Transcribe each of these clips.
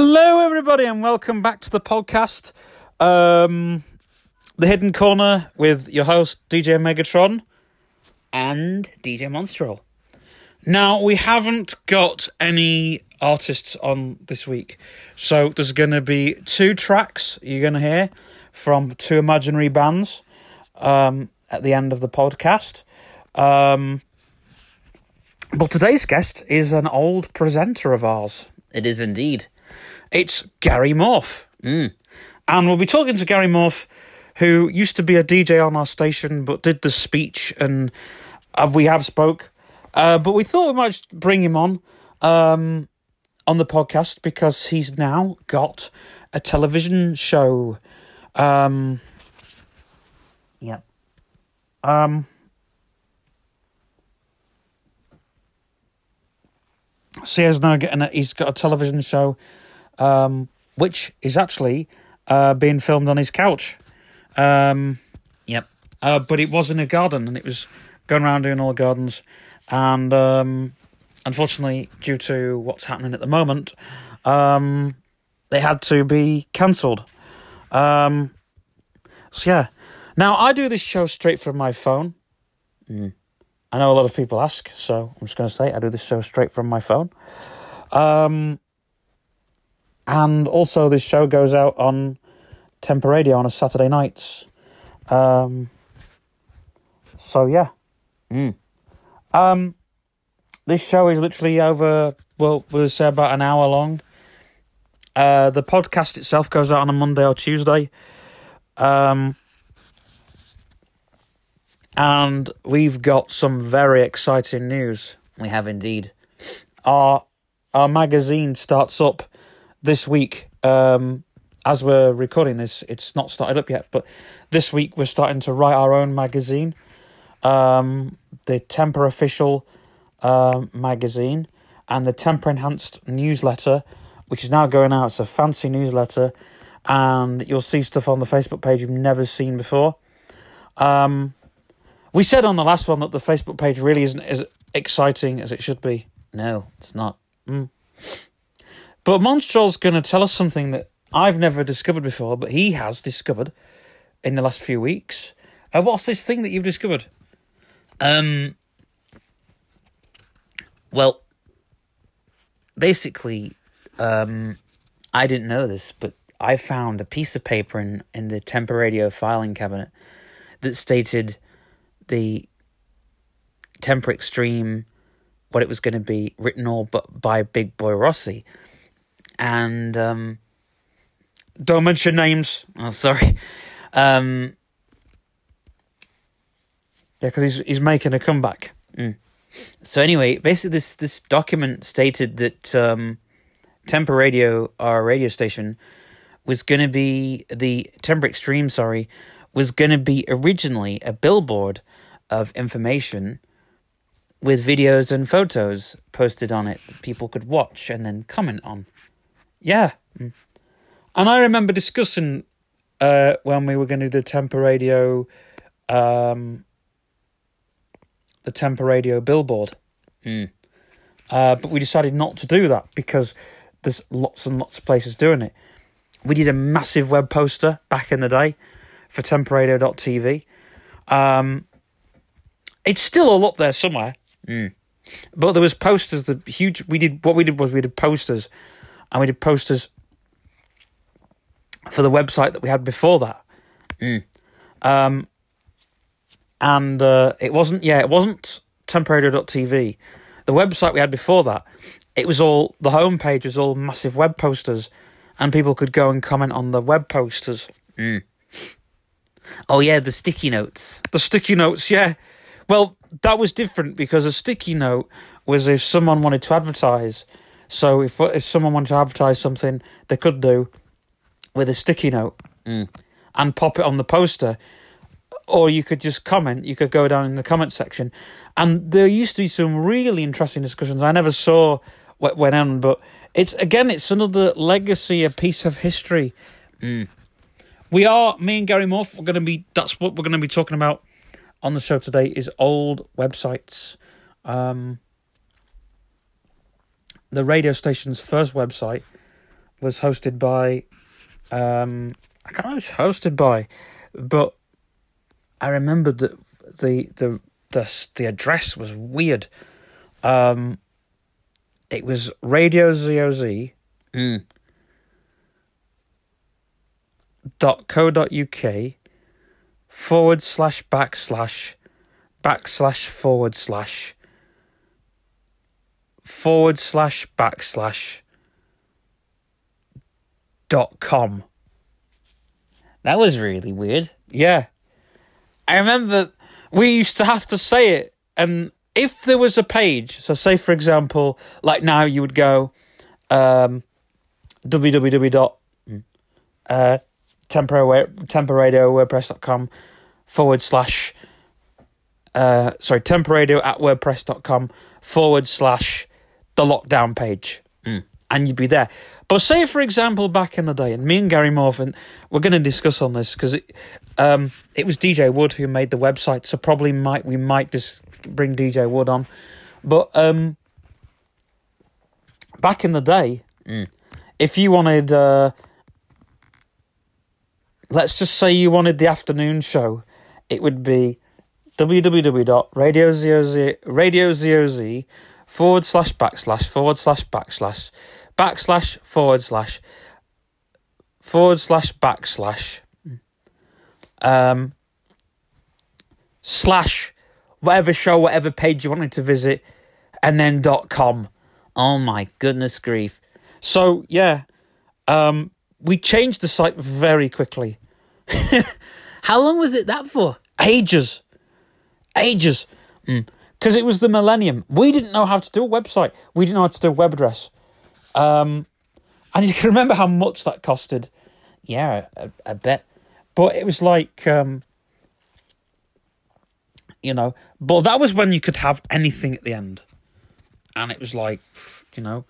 Hello, everybody, and welcome back to the podcast, um, the Hidden Corner with your host DJ Megatron and DJ Monstrel. Now we haven't got any artists on this week, so there's going to be two tracks you're going to hear from two imaginary bands um, at the end of the podcast. Um, but today's guest is an old presenter of ours. It is indeed. It's Gary Morph. Mm. And we'll be talking to Gary Morph, who used to be a DJ on our station, but did the speech, and uh, we have spoke. Uh, but we thought we might bring him on um, on the podcast because he's now got a television show. Um, Yep. um, so he has now getting a, he's got a television show, um, which is actually uh, being filmed on his couch. Um, Yep. uh, but it was in a garden, and it was going around doing all the gardens. And um, unfortunately, due to what's happening at the moment, um, they had to be cancelled. Um, so yeah, now I do this show straight from my phone. Mm. I know a lot of people ask, so I'm just going to say I do this show straight from my phone. Um, and also, this show goes out on Temper Radio on a Saturday nights. Um, so yeah, Mm. um, this show is literally over. Well, we'll say about an hour long. Uh, the podcast itself goes out on a Monday or Tuesday. Um, and we've got some very exciting news. We have indeed. Our our magazine starts up this week. Um, as we're recording this, it's not started up yet, but this week we're starting to write our own magazine. Um, the Temper Official um, magazine and the Temper Enhanced newsletter, which is now going out. It's a fancy newsletter, and you'll see stuff on the Facebook page you've never seen before. Um, we said on the last one that the Facebook page really isn't as exciting as it should be. No, it's not. But Monstral's going to tell us something that I've never discovered before, but he has discovered in the last few weeks. Uh, what's this thing that you've discovered? Um. Well, basically, um, I didn't know this, but I found a piece of paper in in the Temper Radio filing cabinet that stated the Temper Extreme, what it was going to be, written all but by Big Boy Rossi, and um, Don't mention names. oh sorry, um, Yeah, because he's he's making a comeback. So anyway, basically this this document stated that um, Temper Radio, our radio station, was going to be the Temper Extreme. Sorry, was going to be originally a billboard of information with videos and photos posted on it that people could watch and then comment on. Yeah, and I remember discussing uh, when we were going to do the Temper Radio, um, the Temper Radio billboard. Mm. Uh, but we decided not to do that because there's lots and lots of places doing it. We did a massive web poster back in the day for temperadio.tv. Um, it's still all up there somewhere. Mm. But there was posters that huge we did what we did was we did posters and we did posters for the website that we had before that. Mm. Um and uh, it wasn't yeah, it wasn't temperadio.tv. The website we had before that, it was all the homepage was all massive web posters and people could go and comment on the web posters. Oh yeah, the sticky notes. The sticky notes, yeah. Well, that was different because a sticky note was if someone wanted to advertise. So if if someone wanted to advertise something, they could do with a sticky note and pop it on the poster. Or you could just comment. You could go down in the comment section, and there used to be some really interesting discussions. I never saw what went on, but it's again, it's another legacy, a piece of history. We are me and Gary Morph. We're going to be. That's what we're going to be talking about on the show today. Is old websites. Um, the radio station's first website was hosted by um I can't it was hosted by, but I remember that the the the the address was weird. Um, it was Radio ZOZ Mm. dot co dot uk forward slash backslash backslash forward slash forward slash backslash dot com. That was really weird. Yeah. I remember we used to have to say it. And if there was a page, so say for example, like now you would go um, www. dot uh, temporary temporadio wordpress.com forward slash uh, sorry temporadio at wordpress.com forward slash the lockdown page Mm. and you'd be there but say for example back in the day and me and gary morphin we're going to discuss on this because it, um, it was dj wood who made the website so probably might we might just bring dj wood on but um, back in the day Mm. if you wanted uh, let's just say you wanted the afternoon show it would be www.radiozoz radiozoz forward slash backslash forward slash backslash backslash forward slash forward slash backslash um slash whatever show whatever page you wanted to visit and then dot com. Oh my goodness grief. so yeah um we changed the site very quickly. How long was it that for? ages, ages, because it was the millennium. We didn't know how to do a website. We didn't know how to do a web address. Um, and you can remember how much that costed. Yeah, a, I bet. But it was like, um, you know, but that was when you could have anything at the end, and it was like, you know,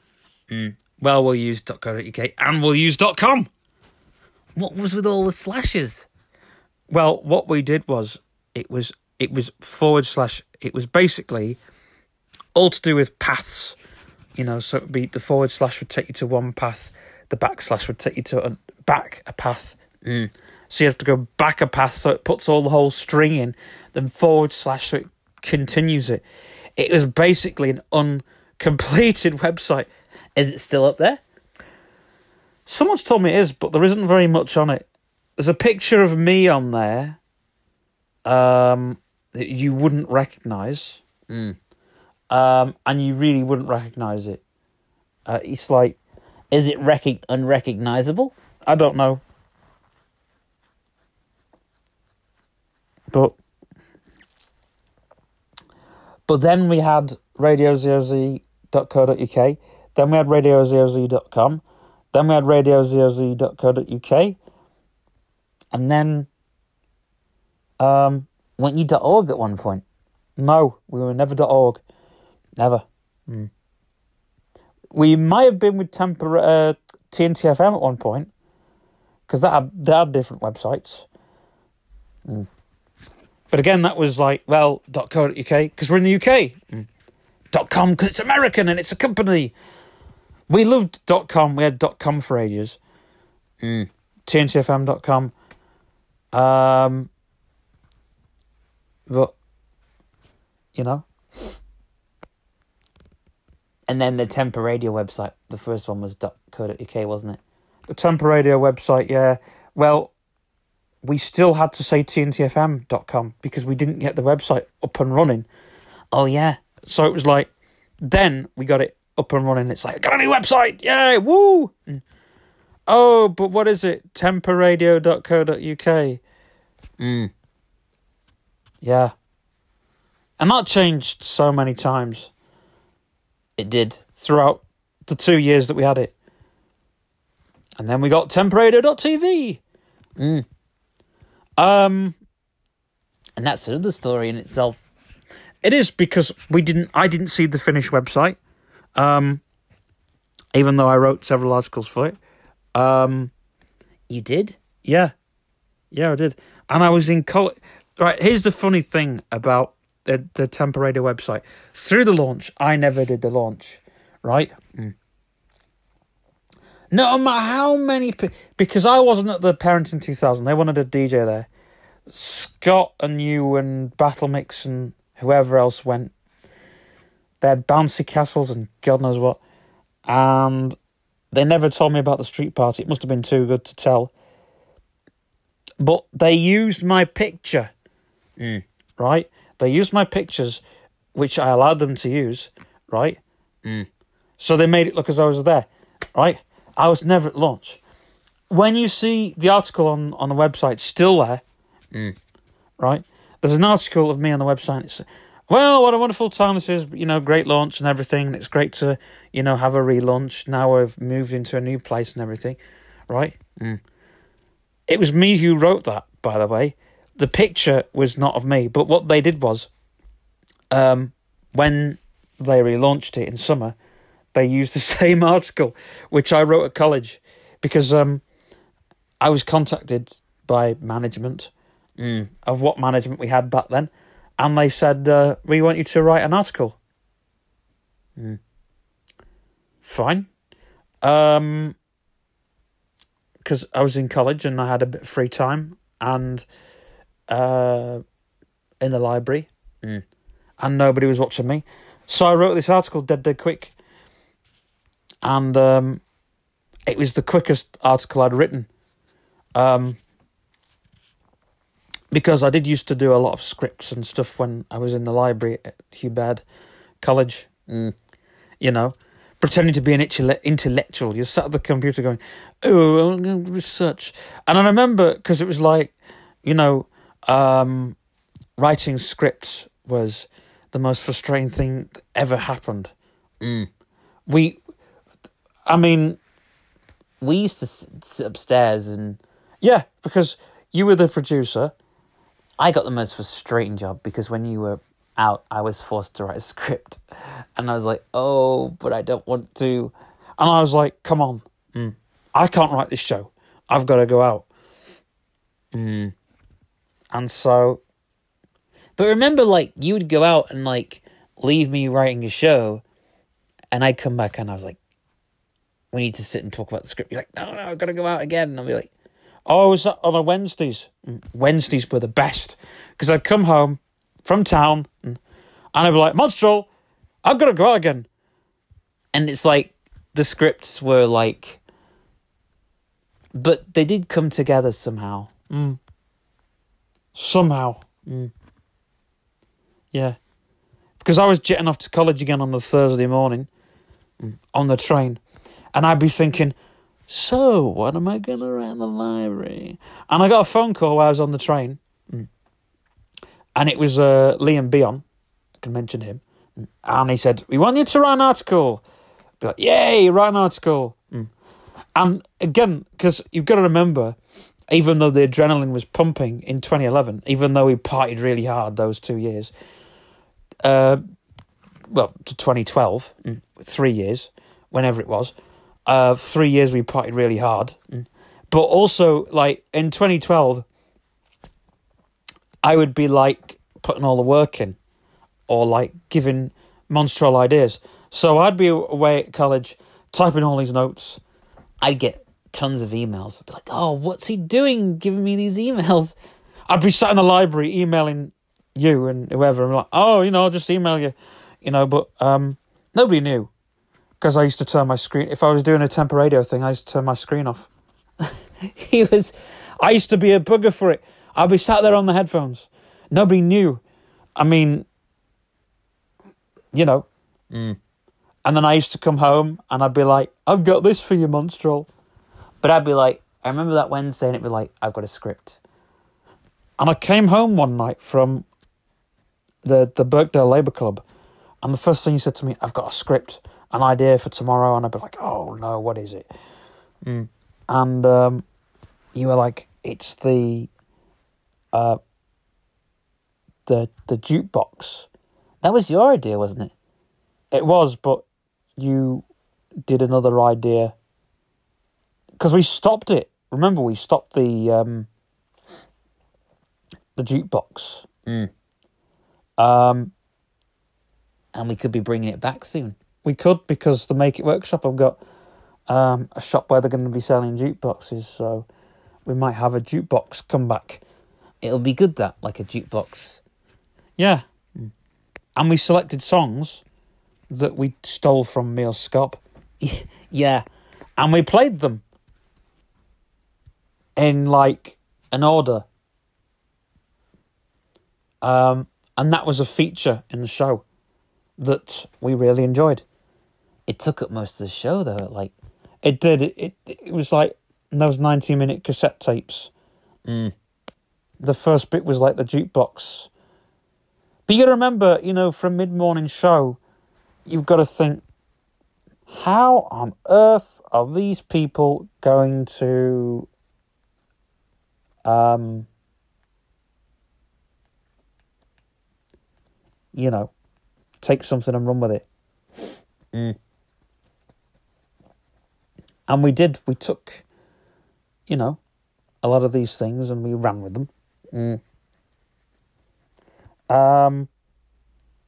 mm, well, we'll use .co.uk and we'll use .com. What was with all the slashes? Well, what we did was it was it was forward slash. It was basically all to do with paths. You know, so it'd be the forward slash would take you to one path, the backslash would take you to a back a path. Mm. So you have to go back a path, so it puts all the whole string in. Then forward slash, so it continues it. It was basically an uncompleted website. Is it still up there? Someone's told me it is, but there isn't very much on it. There's a picture of me on there um, that you wouldn't recognise, Mm. um, and you really wouldn't recognise it. Uh, it's like, Is it rec- unrecognizable? I don't know. But but then we had radiozoz.co.uk, then we had radiozoz.com, then we had radiozoz.co.uk, and then um Weren't you .org at one point? no, we were never .org. Never. Mm. We might have been with Tempor- uh, TNTFM at one point, because that had, they had different websites. Mm. But again, that was like, well, .co.uk, because we're in the UK. Mm. .com, because it's American and it's a company. We loved .com. We had .com for ages. Mm. TNTFM.com. Um, but, you know, And then the Temper Radio website, the first one was .co.uk, wasn't it? the Temper Radio website, yeah. Well, we still had to say TNTFM.com because we didn't get the website up and running. Oh yeah. So it was like, then we got it up and running. It's like, I got a new website, yay, woo! And, oh, but what is it? Temperadio.co.uk. Mm. Yeah. And that changed so many times It did. throughout the two years that we had it. And then we got Temperadio.tv. Mm. Um, And that's another story in itself. It is because we didn't. I didn't see the finished website, um, even though I wrote several articles for it. Um, You did? yeah, yeah, I did, and I was in college. Right, here's the funny thing about the the Temperadio website. Through the launch, I never did the launch. Right, mm. No matter how many, because I wasn't at the Parents Parenting 2000. They wanted a DJ there. Scott and you and Battle Mix and whoever else went. They had bouncy castles and God knows what. And they never told me about the street party. It must have been too good to tell. But they used my picture, Mm. right? They used my pictures, which I allowed them to use, right? Mm. So they made it look as though I was there, right? I was never at launch. When you see the article on, on the website still there, Mm. right? There's an article of me on the website. It's well, what a wonderful time this is. You know, great launch and everything. And it's great to you know have a relaunch. Now we've moved into a new place and everything, right? Mm. It was me who wrote that, by the way. The picture was not of me, but what they did was, um, when they relaunched it in summer, they used the same article which I wrote at college, because um, I was contacted by management Mm. of what management we had back then, and they said uh, we want you to write an article. Mm. Fine, um, because I was in college and I had a bit of free time and uh, in the library, Mm. and nobody was watching me, so I wrote this article dead dead quick, and um, it was the quickest article I'd written. Um, because I did used to do a lot of scripts and stuff when I was in the library at Hugh College, Mm. you know, pretending to be an intelle- intellectual. You're sat at the computer going, oh, I'm going to research. And I remember, because it was like, you know, um, writing scripts was the most frustrating thing that ever happened. Mm. We, I mean, We used to sit upstairs, and yeah, because you were the producer. I got the most frustrating job because when you were out, I was forced to write a script, and I was like, "Oh, but I don't want to." And I was like, come on, Mm. I can't write this show. I've got to go out. Mm. And so, But remember, like you would go out and like leave me writing a show, and I'd come back and I was like, "We need to sit and talk about the script." You're like, "No, no, I've got to go out again." And I'll be like, oh, was that on a Wednesdays? Mm, Wednesdays were the best because I'd come home from town and, and I'd be like, Monstrel, I've got to go out again. and it's like the scripts were like, but they did come together somehow. Mm. Somehow. Mm. Yeah. Because I was jetting off to college again on the Thursday morning mm, on the train. And I'd be thinking, so what am I going to write in the library? And I got a phone call while I was on the train. Mm. And it was uh, Liam Bion. I can mention him. Mm. And he said, we want you to write an article. Be like, yay, write an article. And again, because you've got to remember, even though the adrenaline was pumping in 2011, even though we partied really hard those two years, uh, well, to 2012, mm, three years, whenever it was, uh, three years we partied really hard. mm. But also, like in 2012, I would be like putting all the work in, or like giving monstral ideas. So I'd be away at college, typing all these notes. I'd get tons of emails. I'd be like, "Oh, what's he doing? Giving me these emails?" I'd be sat in the library emailing you and whoever. I'm like, oh, you know, I'll just email you, you know. But um, nobody knew because I used to turn my screen. If I was doing a temper radio thing, I used to turn my screen off. he was I used to be a bugger for it. I'd be sat there on the headphones. Nobody knew. I mean, you know. Mm. And then I used to come home and I'd be like, I've got this for you, Monstrel. But I'd be like, I remember that Wednesday, and it'd be like, I've got a script. And I came home one night from the the Birkdale Labour Club, and the first thing he said to me, "I've got a script, an idea for tomorrow," and I'd be like, "Oh no, what is it?" Mm. And um, you were like, "It's the uh, the the jukebox." That was your idea, wasn't it? It was, but you did another idea because we stopped it. Remember, we stopped the um, the jukebox. Mm. Um, And we could be bringing it back soon. we could because the Make It Workshop I've got um, a shop where they're going to be selling jukeboxes. So we might have a jukebox come back. It'll be good that like a jukebox. Yeah, and we selected songs that we stole from Meal Scop, Yeah. and we played them in like an order. Um, and that was a feature in the show that we really enjoyed. It took up most of the show though. Like It did. It it, it was like those ninety minute cassette tapes. Mm. The first bit was like the jukebox. But you got to remember, you know, for a mid morning show, you've got to think, how on earth are these people going to, um, you know, take something and run with it? Mm. And we did. We took, you know, a lot of these things and we ran with them. Mm. um,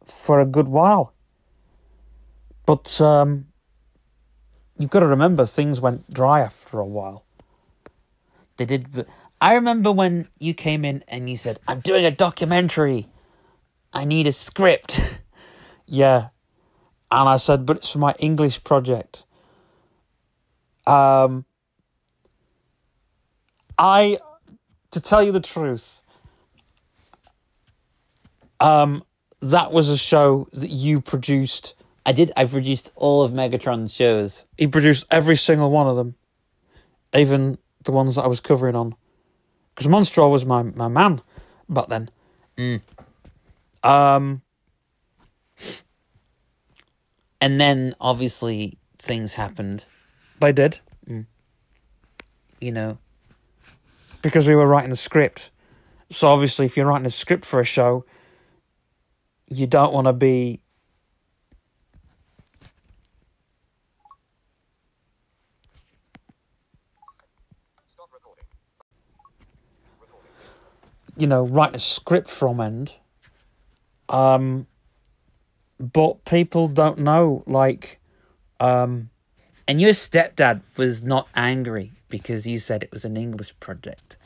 for a good while. But um, you've got to remember, things went dry after a while. They did. I remember when you came in and you said, "I'm doing a documentary. I need a script." Yeah. And I said, but it's for my English project. Um, I, to tell you the truth, um, that was a show that you produced. I did. I produced all of Megatron's shows. He produced every single one of them, even the ones that I was covering on. Because Monstro was my, my man back then. Mm. Um, And then obviously things happened. they did You know. because we were writing the script. So obviously, if you're writing a script for a show, you don't want to be. You know, write a script from end. Um, but people don't know, like, um, And your stepdad was not angry because you said it was an English project.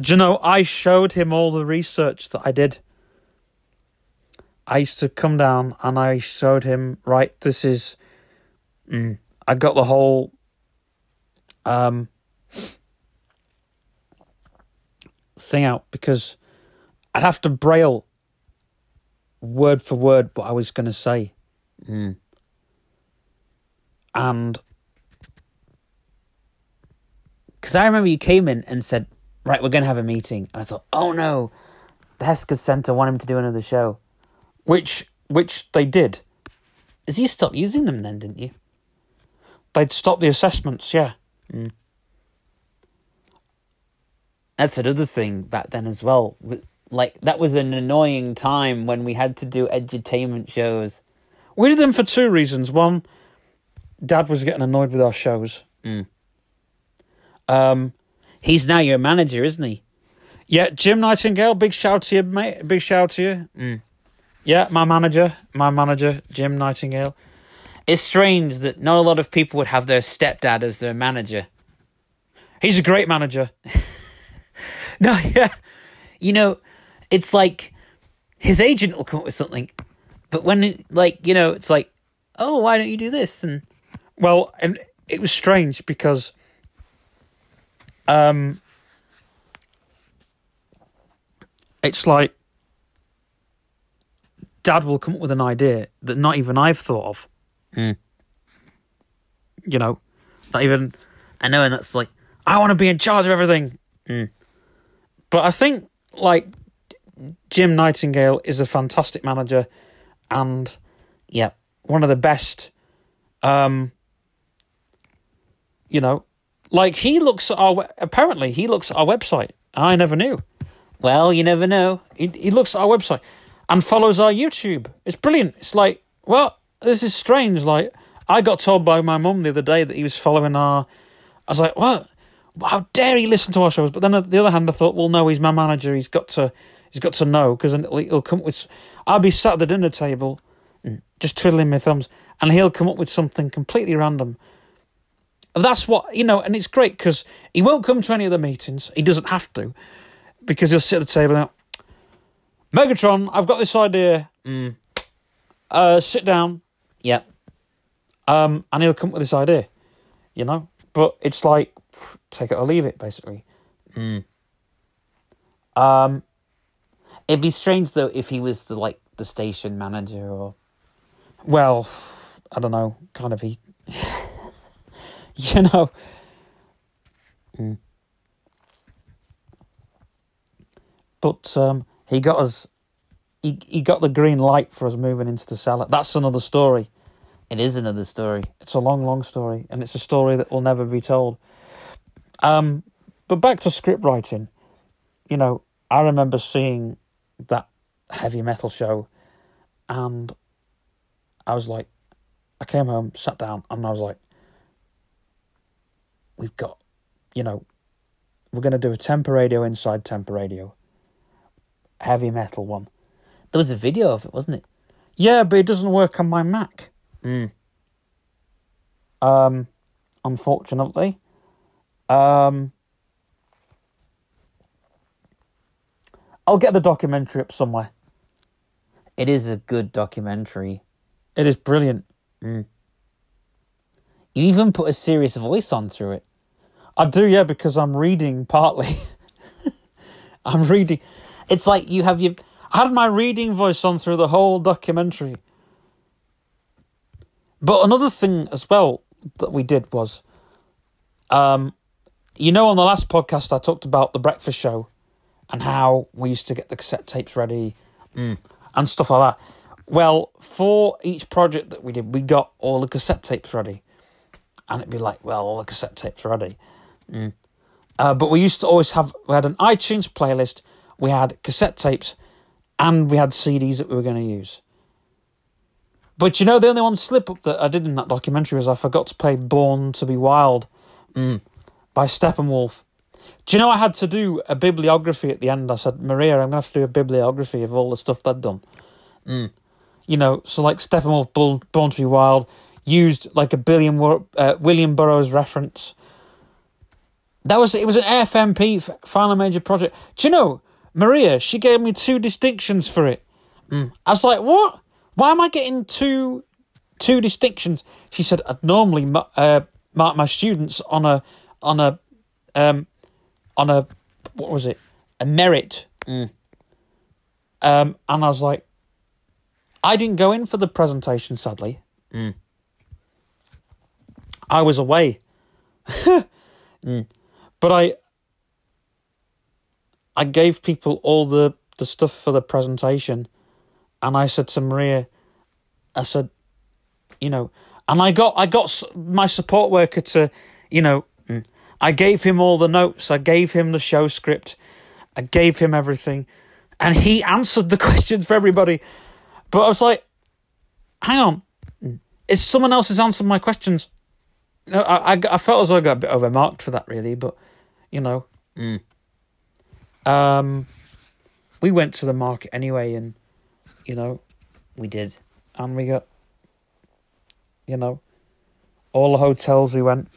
Do you know, I showed him all the research that I did. I used to come down and I showed him, right, this is. Mm, I got the whole. Um, thing out because I'd have to braille word for word what I was going to say. Mm. And Because I remember you came in and said, "Right, we're going to have a meeting," and I thought, "Oh no, the Hesketh Centre want him to do another show." which which they did. Is you stopped using them then, didn't you? They'd stop the assessments, yeah. That's another thing back then as well. Like that was an annoying time when we had to do edutainment shows. We did them for two reasons. One, Dad was getting annoyed with our shows. Mm. Um, He's now your manager, isn't he? yeah, Jim Nightingale, big shout to you, mate. Big shout to you. Mm. Yeah, my manager, my manager, Jim Nightingale. It's strange that not a lot of people would have their stepdad as their manager. He's a great manager. No, yeah. You know, it's like his agent will come up with something, but when, it, like, you know, it's like, oh, why don't you do this? And Well, and it was strange because um it's like dad will come up with an idea that not even I've thought of. Mm. You know, not even I know, and that's like, I want to be in charge of everything. Mm. But I think like Jim Nightingale is a fantastic manager and yeah, one of the best. Um, you know, like he looks at our apparently he looks at our website. I never knew. well, you never know. He he looks at our website and follows our YouTube. It's brilliant. It's like, well, this is strange. Like I got told by my mum the other day that he was following our. I was like, what? How dare he listen to our shows? But then on the other hand, I thought, well, no, he's my manager. He's got to, he's got to know because he'll, he'll come with. I'll be sat at the dinner table, just twiddling my thumbs, and he'll come up with something completely random. that's what you know, and it's great because he won't come to any of the meetings. He doesn't have to because he'll sit at the table now. Megatron, I've got this idea. Mm. Uh, sit down. Yep. Um, and he'll come up with this idea, you know. But it's like take it or leave it, basically. Mm. Um, It'd be strange though if he was the like the station manager or well, I don't know, kind of he, you know. Mm. But um, he got us. He he got the green light for us moving into the cellar. That's another story. it is another story. It's a long, long story, and it's a story that will never be told. Um, but back to script writing. You know, I remember seeing that heavy metal show, and I was like, I came home, sat down, and I was like, we've got, you know, we're going to do a temper radio inside temper radio, heavy metal one. There was a video of it, wasn't it? Yeah, but it doesn't work on my Mac. Mm. um, unfortunately. Um, I'll get the documentary up somewhere. It is a good documentary. It is brilliant. You even put a serious voice on through it. I do, yeah, because I'm reading partly. I'm reading. It's like you have your I had my reading voice on through the whole documentary. But another thing as well that we did was, um, you know, on the last podcast I talked about the breakfast show and how we used to get the cassette tapes ready and stuff like that. Well, for each project that we did, we got all the cassette tapes ready, and it'd be like, well, all the cassette tapes ready. Uh, but we used to always have we had an iTunes playlist, we had cassette tapes, and we had CDs that we were going to use. But you know, the only one slip up that I did in that documentary was I forgot to play "Born to Be Wild" mm, by Steppenwolf. Do you know I had to do a bibliography at the end? I said, Maria, I'm going to have to do a bibliography of all the stuff they'd done. You know, so like Steppenwolf, Born, Born to Be Wild, used like a billion uh, William Burroughs reference. That was it was an FMP final major project. Do you know Maria? She gave me two distinctions for it. I was like, what? Why am I getting two two distinctions? She said, I'd normally uh, mark my students on a on a um on a what was it a merit. Um, and I was like, I didn't go in for the presentation, sadly. I was away. But I I gave people all the, the stuff for the presentation and I said to Maria, I said, you know, and I got I got my support worker to, you know, I gave him all the notes, I gave him the show script, I gave him everything, and he answered the questions for everybody. But I was like, hang on, is someone else has answered my questions? No, I, I, I felt as though I got a bit overmarked for that, really, but you know, um, we went to the market anyway, and you know, we did. and we got, you know, all the hotels we went.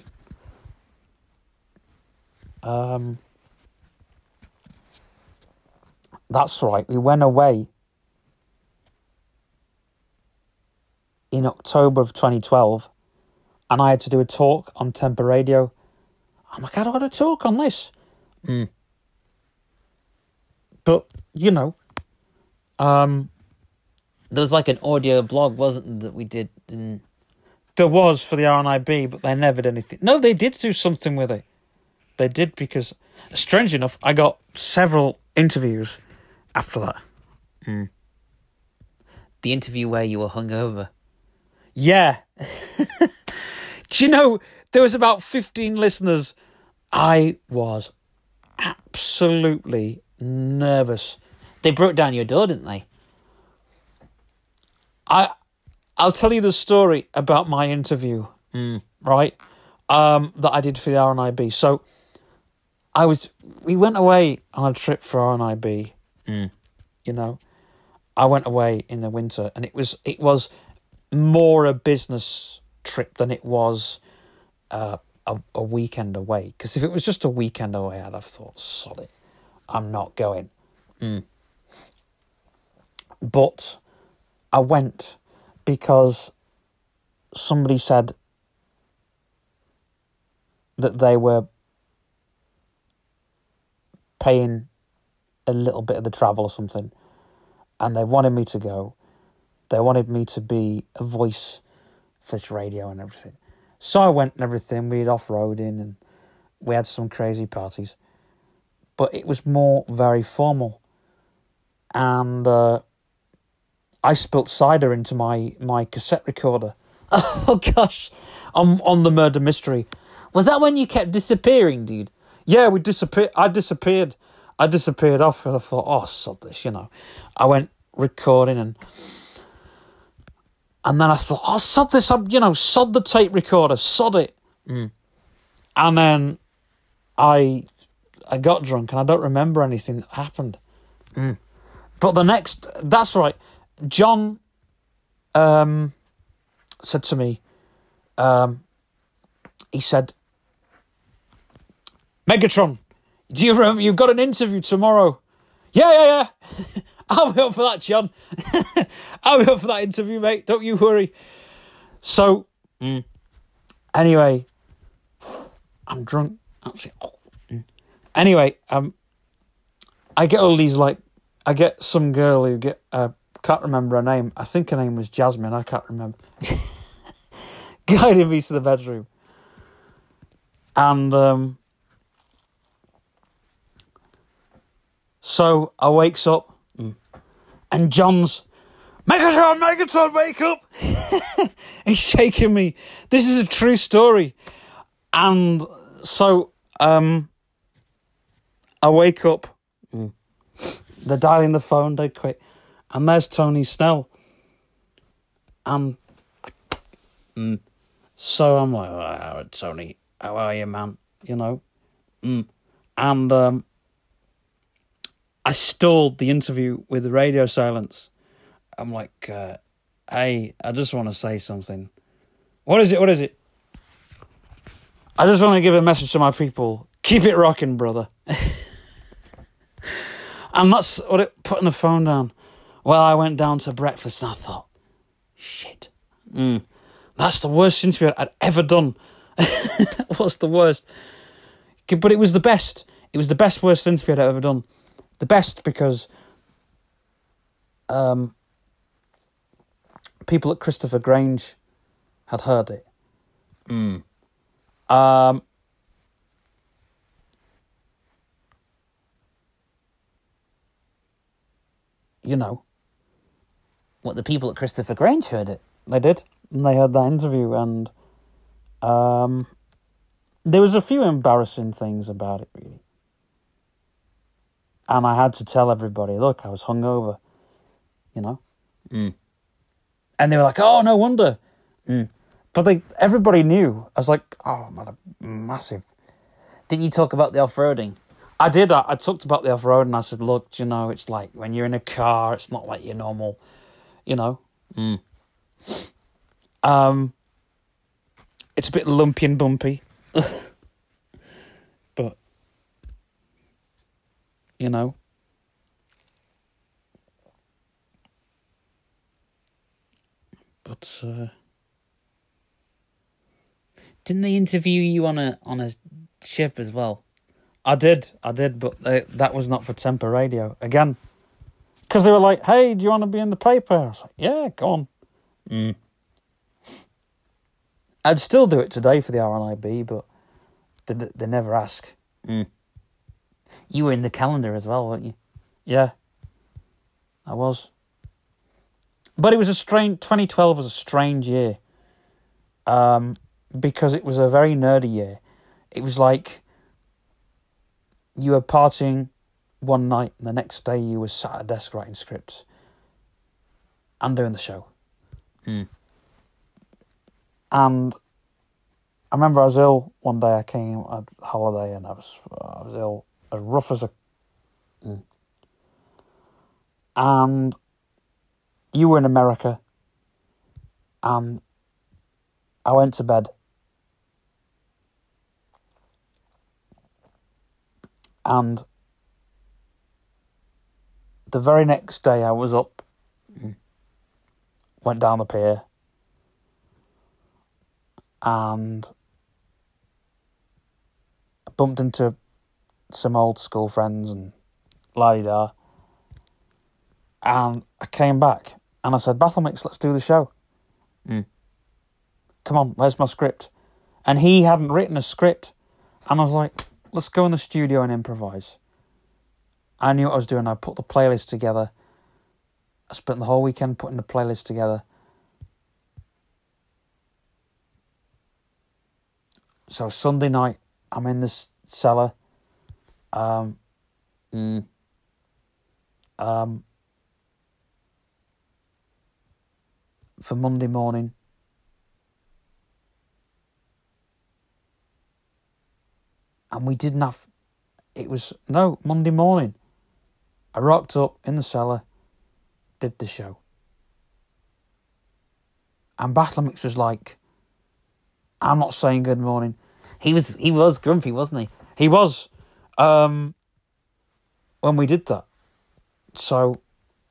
Um, that's right. We went away in October of 2012, and I had to do a talk on Temper Radio. I'm like, I don't want to talk on this. But you know, um, There was like an audio blog, wasn't there, that we did in There was for the RNIB, but they never did anything. No, they did do something with it. They did because, strange enough, I got several interviews after that. the interview where you were hungover. Yeah. do you know, there was about 15 listeners. I was absolutely nervous. They broke down your door, didn't they? I I'll tell you the story about my interview, right? Um, that I did for the RNIB. So I was we went away on a trip for RNIB. You know, I went away in the winter, and it was it was more a business trip than it was uh, a, a weekend away. Because if it was just a weekend away, I'd have thought, sod it, I'm not going. Mm. But I went because somebody said that they were paying a little bit of the travel or something, and they wanted me to go. They wanted me to be a voice for this radio and everything. So I went and everything. We had off roading and we had some crazy parties, but it was more very formal. And uh, I spilt cider into my, my cassette recorder. Oh gosh. on on the murder mystery. Was that when you kept disappearing, dude? Yeah, we disappeared. I disappeared. I disappeared off because I thought, oh, sod this, you know. I went recording and and then I thought, oh, sod this, I'm, you know, sod the tape recorder, sod it. Mm. And then I I got drunk and I don't remember anything that happened. Mm. But the next, that's right, John um, said to me, um, he said, Megatron, do you remember you've got an interview tomorrow? Yeah, yeah, yeah. I'll be up for that, John. I'll be up for that interview, mate. Don't you worry. So, Mm. anyway, I'm drunk. Actually, oh, mm. Anyway, um, I get all these like, I get some girl who get, uh, can't remember her name. I think her name was Jasmine. I can't remember. Guiding me to the bedroom, and um, so I wakes up, and John's Megatron, Megatron, wake up! He's shaking me. This is a true story, and so um, I wake up. They're dialing the phone dead quick, and there's Tony Snell. And Mm. so I'm like, oh, Tony, how are you, man? You know, mm. and um, I stalled the interview with the radio silence. I'm like, uh, hey, I just want to say something. What is it? What is it? I just want to give a message to my people. Keep it rocking, brother. and that's what it putting the phone down. Well, I went down to breakfast and I thought, shit. Mm. That's the worst interview I'd ever done. What's the worst? But it was the best. It was the best worst interview I'd ever done. The best because um, people at Christopher Grange had heard it. Mm. Um, you know, What the people at Christopher Grange heard it. They did. And they had that interview, and um, there was a few embarrassing things about it, really. And I had to tell everybody, look, I was hungover, you know. Mm. And they were like, "Oh, no wonder." But they, everybody knew. I was like, "Oh, a massive." Didn't you talk about the off roading? I did. I, I talked about the off road, and I said, "Look, you know, it's like when you're in a car, it's not like your normal, you know." Mm. Um, it's a bit lumpy and bumpy, but you know, but uh, Didn't they interview you on a on a ship as well? I did, I did, but they, that was not for Temper Radio again, because they were like, "Hey, do you want to be in the paper?" I was like, "Yeah, go on." Mm. I'd still do it today for the RNIB, but they, they never ask. Mm. You were in the calendar as well, weren't you? Yeah, I was. But it was a strange. 2012 was a strange year. Um, because it was a very nerdy year. It was like you were partying one night, and the next day you were sat at a desk writing scripts and doing the show. Mm. And I remember I was ill one day. I came on holiday and I was I was ill, as rough as a. And you were in America, and I went to bed. And the very next day, I was up, went down the pier, and bumped into some old school friends and la di da. And I came back and I said, Battle Mix, let's do the show. Mm. Come on, where's my script? And he hadn't written a script. And I was like, let's go in the studio and improvise. I knew what I was doing. I put the playlist together. I spent the whole weekend putting the playlist together. So Sunday night, I'm in this cellar. Um, Mm. um, for Monday morning. And we didn't have. It was no Monday morning. I rocked up in the cellar, did the show. And Battlemix was like, "I'm not saying good morning." He was he was grumpy, wasn't he? He was, um, when we did that. So,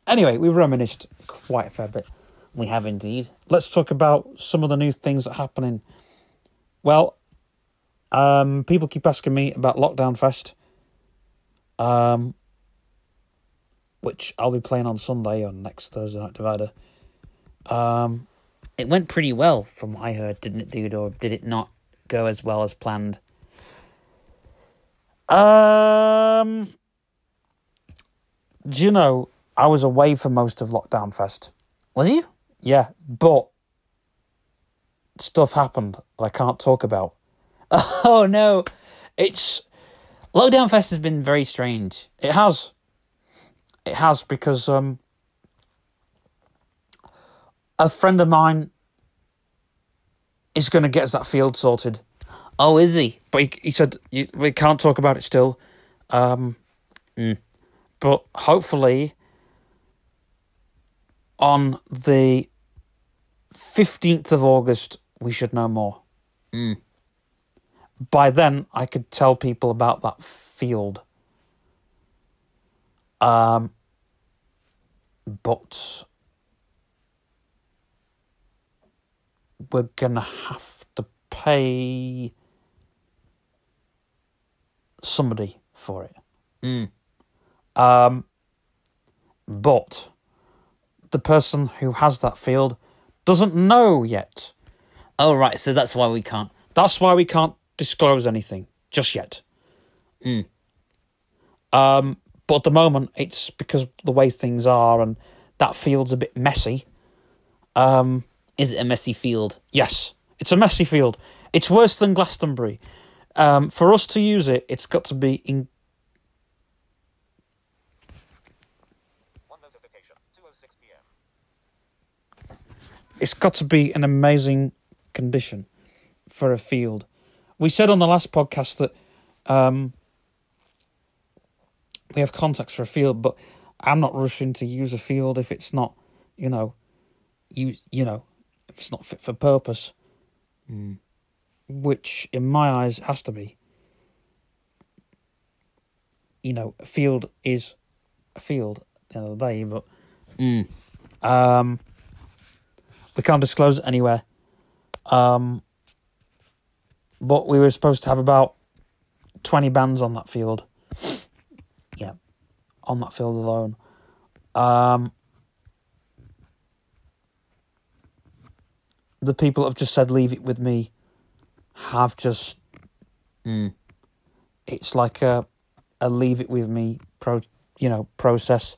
anyway, we've reminisced quite a fair bit. We have indeed. let's talk about some of the new things that are happening. Well, um, people keep asking me about Lockdown Fest, um, which I'll be playing on Sunday on next Thursday Night Divider. Um, It went pretty well from what I heard, didn't it, dude? Or did it not go as well as planned? Um, do you know I was away for most of Lockdown Fest? Was you? Yeah, but stuff happened that I can't talk about. Oh no. It's Lockdown Fest has been very strange. It has. It has because um, a friend of mine is going to get us that field sorted, Oh, is he? but he, he said we can't talk about it still. Um, Mm. But hopefully, on the fifteenth of August, we should know more. Mm. By then, I could tell people about that field. Um, but we're gonna have to pay somebody for it. Mm. Um, but the person who has that field doesn't know yet. Oh right, so that's why we can't. That's why we can't disclose anything just yet. Mm. Um, but at the moment, it's because the way things are, and that field's a bit messy. Um, Is it a messy field? yes, it's a messy field. It's worse than Glastonbury. Um, for us to use it, it's got to be in. One notification, 2:06 p.m. It's got to be in amazing condition for a field. We said on the last podcast that um, we have contacts for a field, but I'm not rushing to use a field if it's not, you know, you you know, if it's not fit for purpose. Which, in my eyes, has to be. You know, a field is a field at the end of the day, but Mm. um, we can't disclose it anywhere. Um, but we were supposed to have about 20 bands on that field. Yeah, on that field alone. Um, the people have just said, leave it with me, have just. Mm. It's like a, a leave it with me pro, you know, process.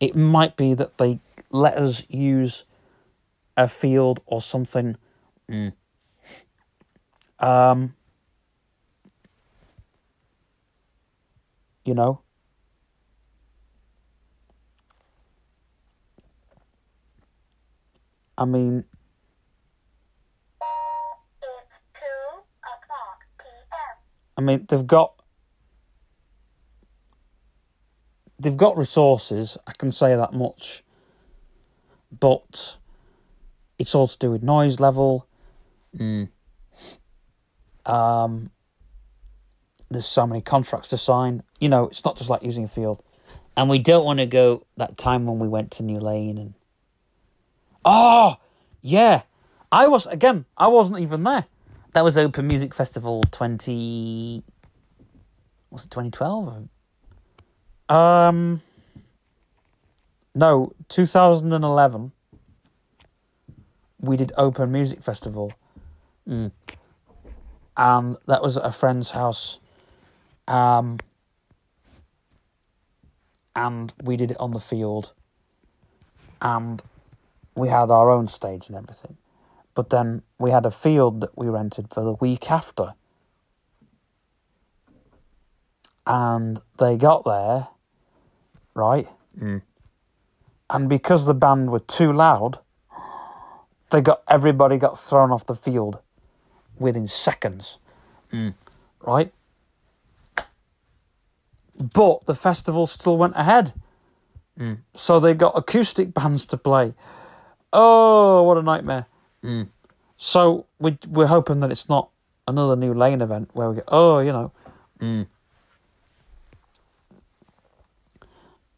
It might be that they let us use a field or something. Mm. Um, you know. I mean, It's two o'clock p.m. I mean, they've got they've got resources. I can say that much, but it's all to do with noise level. Mm. Um, there's so many contracts to sign. You know, it's not just like using a field. And we don't want to go that time when we went to New Lane and Oh, yeah. I was again. I wasn't even there. That was Open Music Festival twenty was it twenty twelve? Um, no, 2011. We did open music festival, Mm. and that was at a friend's house. Um, and we did it on the field, and we had our own stage and everything. But then we had a field that we rented for the week after. And they got there, right? Mm. And because the band were too loud, they got everybody got thrown off the field within seconds. Mm. Right? But the festival still went ahead. Mm. So they got acoustic bands to play. Oh, what a nightmare. Mm. So we we're hoping that it's not another new lane event where we go, oh, you know. Mm.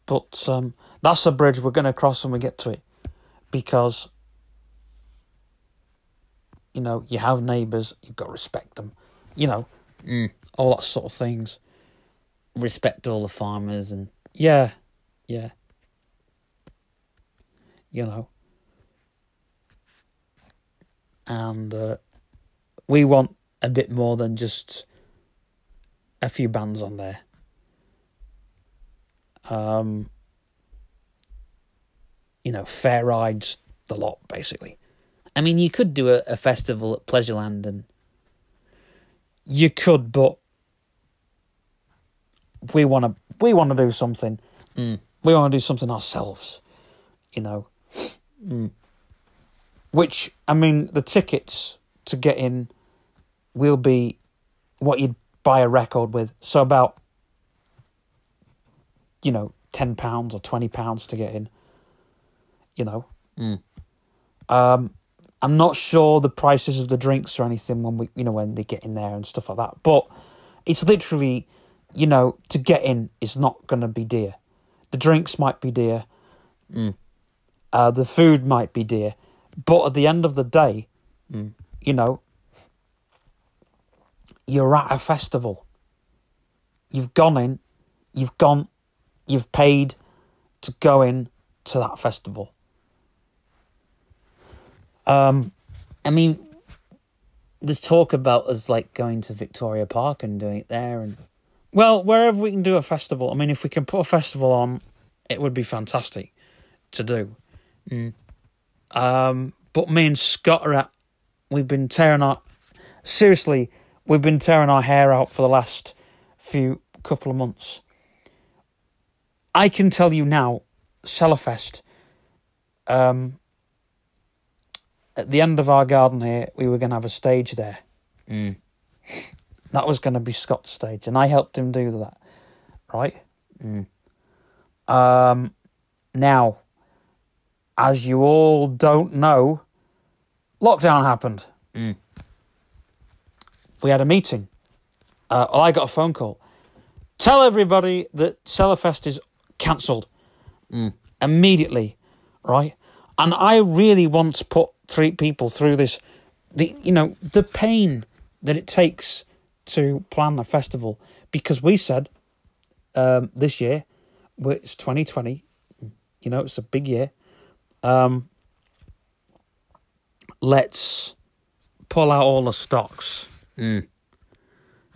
But um, that's a bridge we're going to cross when we get to it, because you know you have neighbours, you've got to respect them, you know, Mm. all that sort of things. Respect all the farmers and Yeah, yeah. You know, and uh, we want a bit more than just a few bands on there. Um, you know, fair rides, the lot, basically. I mean you could do a, a festival at Pleasureland and You could, but we want to. We want to do something. Mm. We want to do something ourselves. You know. Mm. Which I mean, the tickets to get in will be what you'd buy a record with. So about you know ten pounds or twenty pounds to get in. You know. Mm. Um, I'm not sure the prices of the drinks or anything when we, you know, when they get in there and stuff like that. But it's literally, you know, to get in is not going to be dear. The drinks might be dear. Mm. Uh, the food might be dear, but at the end of the day, Mm. you know, you're at a festival. You've gone in, you've gone, you've paid to go in to that festival. Um, I mean there's talk about us like going to Victoria Park and doing it there and Well, wherever we can do a festival. I mean, if we can put a festival on, it would be fantastic to do. Mm. Um, but me and Scott are at. We've been tearing our. Seriously, we've been tearing our hair out for the last few couple of months. I can tell you now, Cellarfest. Um, at the end of our garden here, we were going to have a stage there. Mm. That was going to be Scott's stage, and I helped him do that. Right? Mm. Um, now, as you all don't know, lockdown happened. Mm. We had a meeting. Uh, I got a phone call. Tell everybody that Cellarfest is cancelled Mm. immediately, right? And I really want to put three people through this. The you know the pain that it takes to plan a festival because we said um, this year, well, it's 2020. You know, it's a big year. Um, let's pull out all the stocks. Mm.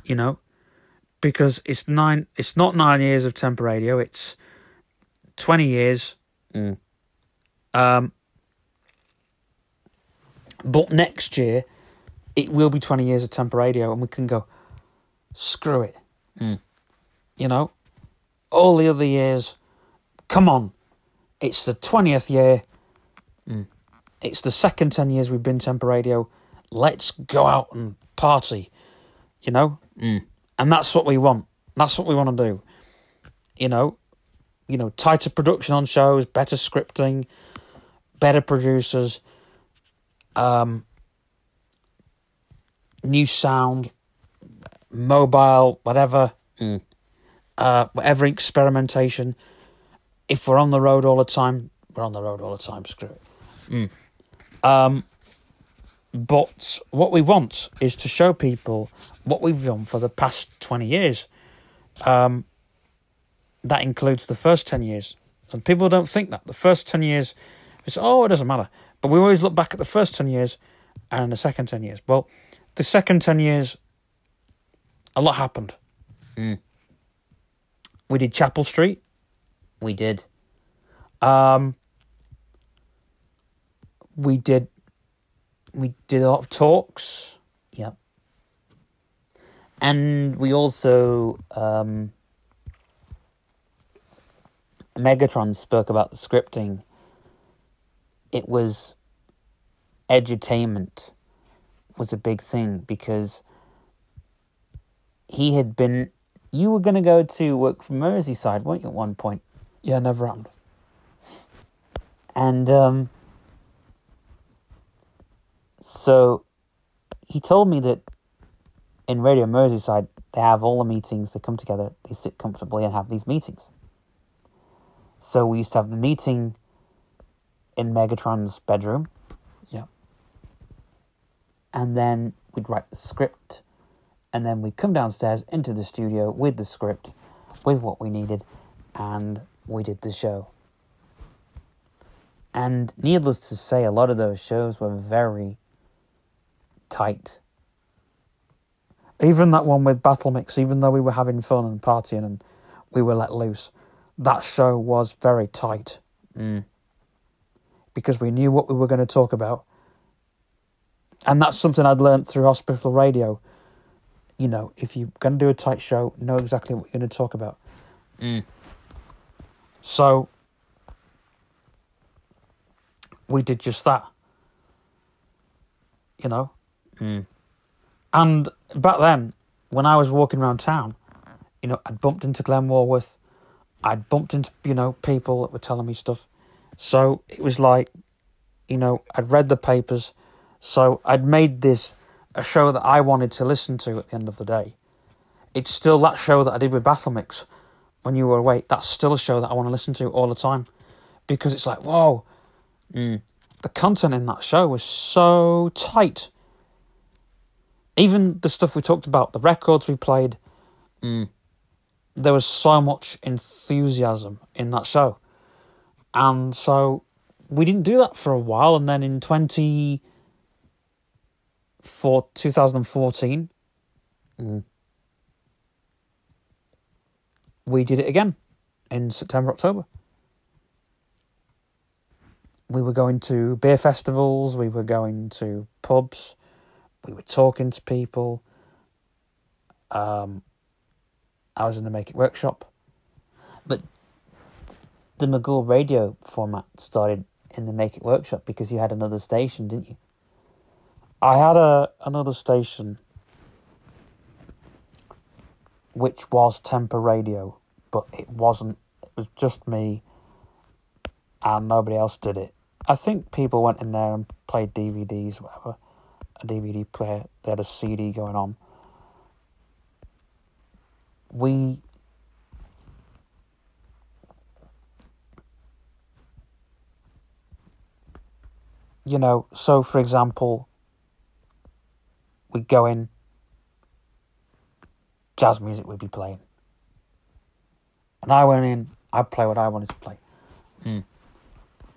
You know, because it's nine. It's not nine years of temper radio. It's 20 years. Mm. Um, but next year, it will be 20 years of temper radio, and we can go, screw it. Mm. You know, all the other years, come on. It's the 20th year. Mm. It's the second 10 years we've been temper radio. Let's go out and party. You know? Mm. And that's what we want. That's what we want to do. You know, you know, tighter production on shows, better scripting, better producers, um, new sound, mobile, whatever, Mm. uh, whatever experimentation. If we're on the road all the time, we're on the road all the time. Screw it. Mm. Um, but what we want is to show people what we've done for the past twenty years. Um, that includes the first ten years, and people don't think that the first ten years. It's oh, it doesn't matter. But we always look back at the first ten years and the second ten years. Well, the second ten years, a lot happened. Mm. We did Chapel Street. We did. Um, we did. We did a lot of talks. Yep. And we also um, Megatron spoke about the scripting. It was edutainment was a big thing because he had been you were going to go to work for Merseyside, weren't you, at one point? Yeah, never happened. And um, so he told me that in Radio Merseyside, they have all the meetings, they come together, they sit comfortably and have these meetings. So we used to have the meeting in Megatron's bedroom. Yeah. And then we'd write the script. And then we'd come downstairs into the studio with the script, with what we needed, and we did the show. And needless to say, a lot of those shows were very tight. Even that one with Battle Mix, even though we were having fun and partying and we were let loose, that show was very tight Mm. because we knew what we were going to talk about. And that's something I'd learned through hospital radio. You know, if you're going to do a tight show, know exactly what you're going to talk about. Mm. So we did just that. You know? Mm. And back then, when I was walking around town, you know, I'd bumped into Glenn Warworth. I'd bumped into, you know, people that were telling me stuff. So it was like, you know, I'd read the papers. So I'd made this a show that I wanted to listen to at the end of the day. It's still that show that I did with Battle Mix when you were away. That's still a show that I want to listen to all the time because it's like, whoa, Mm. the content in that show was so tight. Even the stuff we talked about, the records we played, Mm. there was so much enthusiasm in that show. And so we didn't do that for a while. And then in 20, for 2014, Mm. we did it again in September, October. We were going to beer festivals, we were going to pubs, we were talking to people. Um, I was in the Make It Workshop. But the McGill radio format started in the Make It Workshop because you had another station, didn't you? I had a another station which was Temper Radio, but it wasn't. It was just me, and nobody else did it. I think people went in there and played DVDs, whatever, a DVD player. They had a CD going on. We you know, so for example, we go in, jazz music would be playing. And I went in, I'd play what I wanted to play. Mm.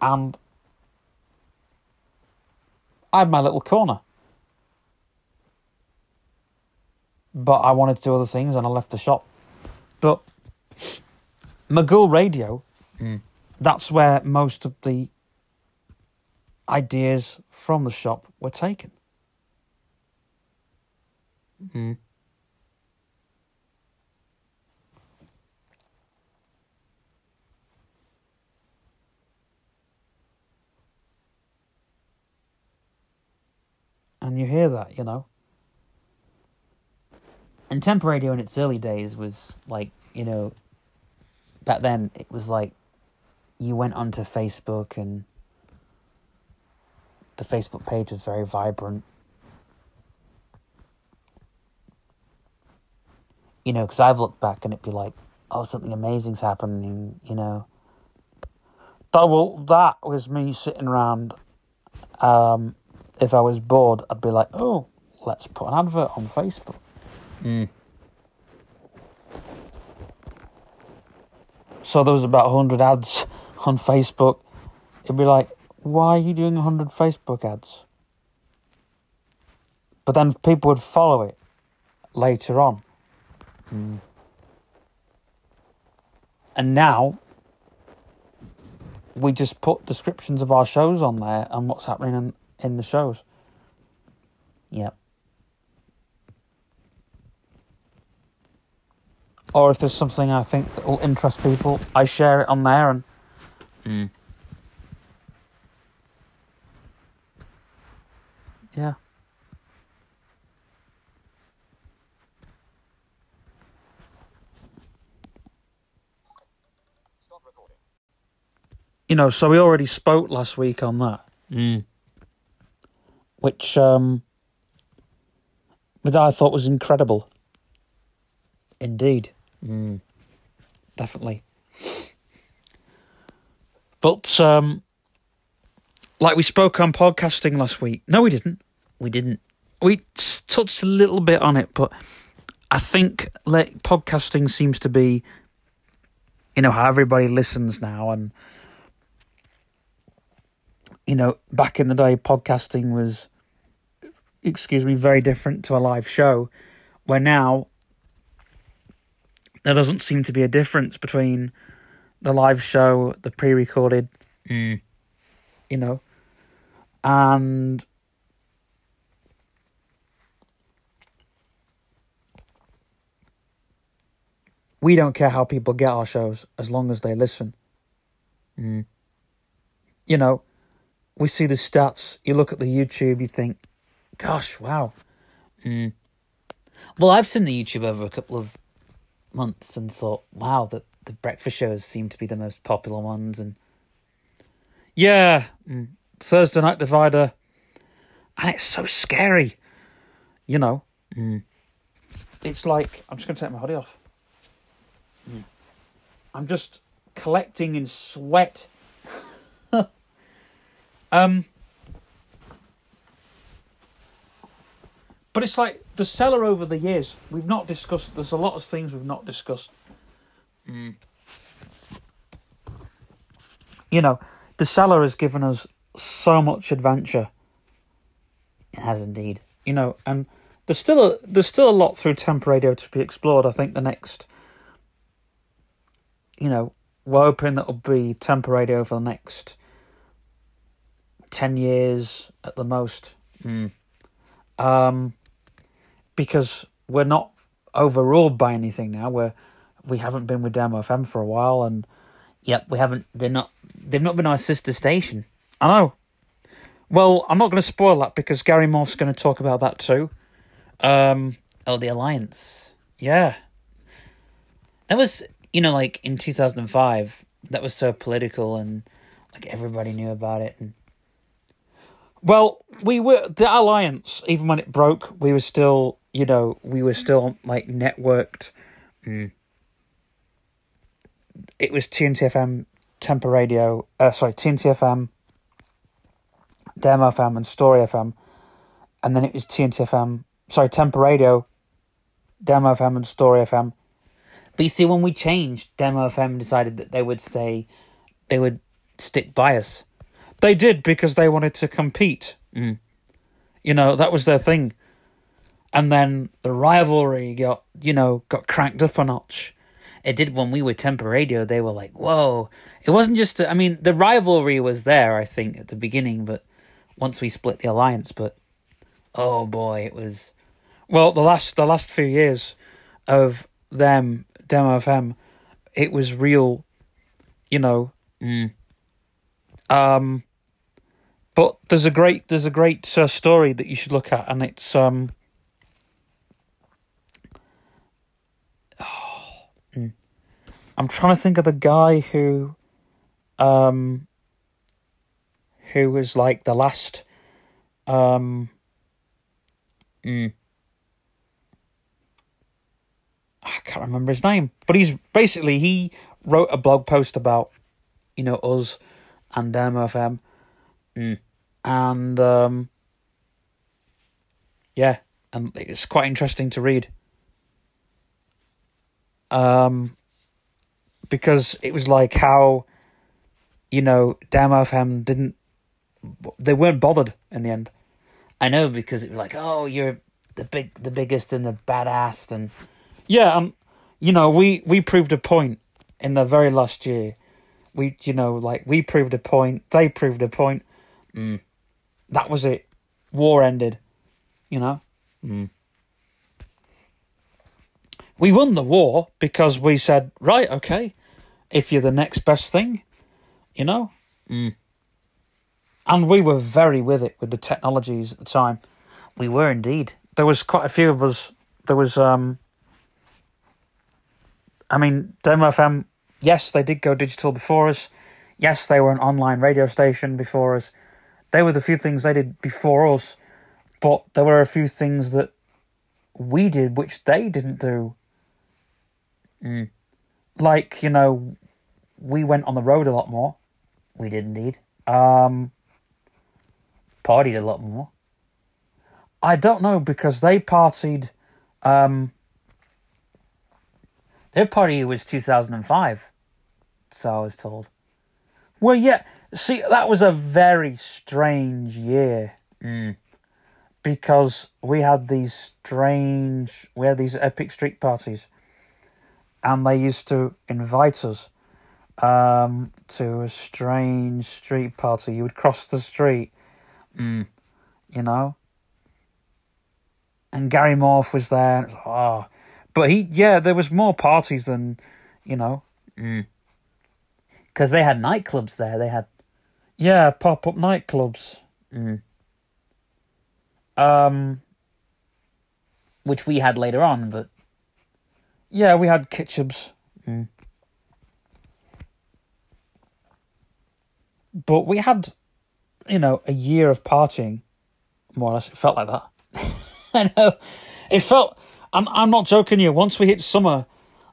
And I had my little corner. But I wanted to do other things and I left the shop. But Magul Radio, Mm. that's where most of the ideas from the shop were taken. Mm. And you hear that, you know. And temp radio in its early days was like, you know, back then it was like you went onto Facebook and the Facebook page was very vibrant. you know, because I've looked back and it'd be like, oh, something amazing's happening, you know. That well, that was me sitting around. Um, if I was bored, I'd be like, "Oh, let's put an advert on Facebook." Mm. So there was about hundred ads on Facebook. It'd be like, "Why are you doing hundred Facebook ads?" But then people would follow it later on. And now we just put descriptions of our shows on there and what's happening in, in the shows. Yep. Or if there's something I think that will interest people, I share it on there and Mm. yeah. You know, so we already spoke last week on that, Mm. which um which I thought was incredible. Indeed. Mm. definitely. But um, like we spoke on podcasting last week. No, we didn't. We didn't. We touched a little bit on it, but I think like podcasting seems to be, you know, how everybody listens now, and you know, back in the day, podcasting was, excuse me, very different to a live show, where now there doesn't seem to be a difference between the live show, the pre-recorded, Mm. you know, and we don't care how people get our shows as long as they listen. Mm. You know, we see the stats. You look at the YouTube, you think, "Gosh, wow." Mm. Well, I've seen the YouTube over a couple of months and thought, wow, the the breakfast shows seem to be the most popular ones, and Yeah, mm, Thursday Night Divider, and it's so scary. You know, Mm. it's like I'm just gonna take my hoodie off. Mm. I'm just collecting in sweat. um, but it's like the cellar over the years. We've not discussed. There's a lot of things we've not discussed. Mm. You know, the cellar has given us so much adventure. it has indeed. you know, and there's still a there's still a lot through temp radio to be explored. I think the next, you know, we're hoping that will be temp radio for the next ten years at the most, Mm. um, because we're not overruled by anything now. We're we haven't been with Demo FM for a while, and Yep, we haven't. They're not. They've not been our sister station. I know. Well, I'm not going to spoil that because Gary Morph's going to talk about that too. Um, Oh, the alliance. yeah, That was, you know, like in two thousand and five. That was so political, and like everybody knew about it. And Well, we were the alliance. Even when it broke, we were still, you know, we were still like networked. Mm. It was TNT FM, Temper Radio. Uh, sorry, TNT FM, Demo FM, and Story FM, and then it was TNT FM. Sorry, Temper Radio, Demo FM, and Story FM. But you see, when we changed, Demo FM decided that they would stay, they would stick by us. They did because they wanted to compete. Mm. You know, that was their thing. And then the rivalry got, you know, got cranked up a notch. It did when we were Temper Radio. They were like, "Whoa!" It wasn't just. A, I mean, the rivalry was there, I think, at the beginning, but once we split the alliance, but oh boy, it was. Well, the last the last few years of them Demo FM, it was real, you know. Mm. Um, but there's a great there's a great uh, story that you should look at, and it's um. mm. I'm trying to think of the guy who, um. Who was like the last, um. Mm. can't remember his name, but he's basically he wrote a blog post about you know us and MFM, Mm. and um, yeah, and it's quite interesting to read. Um, because it was like how, you know, Demo FM didn't, they weren't bothered in the end. I know because it was like, oh, you're the big, the biggest and the badass, and Yeah, um, you know, we we proved a point in the very last year. We, you know, like we proved a point. They proved a point. Mm. That was it. War ended. You know. Mm. We won the war because we said, right, okay, if you're the next best thing, you know. Mm. And we were very with it with the technologies at the time. we were indeed. there was quite a few of us. There was, um, I mean, Demo FM. Yes, they did go digital before us. Yes, they were an online radio station before us. They were the few things they did before us, but there were a few things that we did which they didn't do. Mm. Like you know, we went on the road a lot more. We did indeed. Um, Partied a lot more. I don't know because they partied. Um, Their party was 2005, so I was told. Well, yeah. See, that was a very strange year Mm. because we had these strange, we had these epic street parties, and they used to invite us um, to a strange street party. You would cross the street, Mm. you know, and Gary Morph was there. And it was, oh, but he, yeah, there was more parties than, you know, Because they had nightclubs there. They had. yeah, pop up nightclubs. Mm. Um, Which we had later on, but. Yeah, we had Kitchubs. Mm. But we had, you know, a year of partying, more or less. It felt like that. I know. It felt, I'm, I'm not joking you, once we hit summer,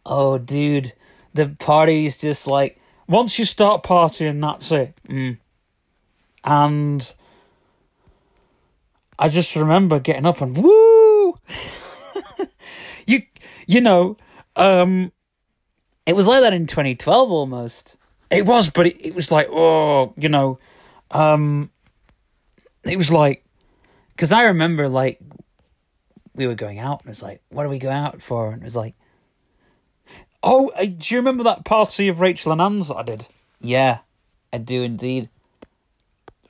Oh, dude. The party's just like. once you start partying, that's it. Mm. And I just remember getting up and woo! you, you know, um, It was like that in 2012 almost. It was, but it, it was like, oh, you know, um, it was like, Because I remember, like, we were going out, and it's like, what do we go out for? And it was like, oh, uh, do you remember that party of Rachel and Anne's that I did? yeah, I do indeed.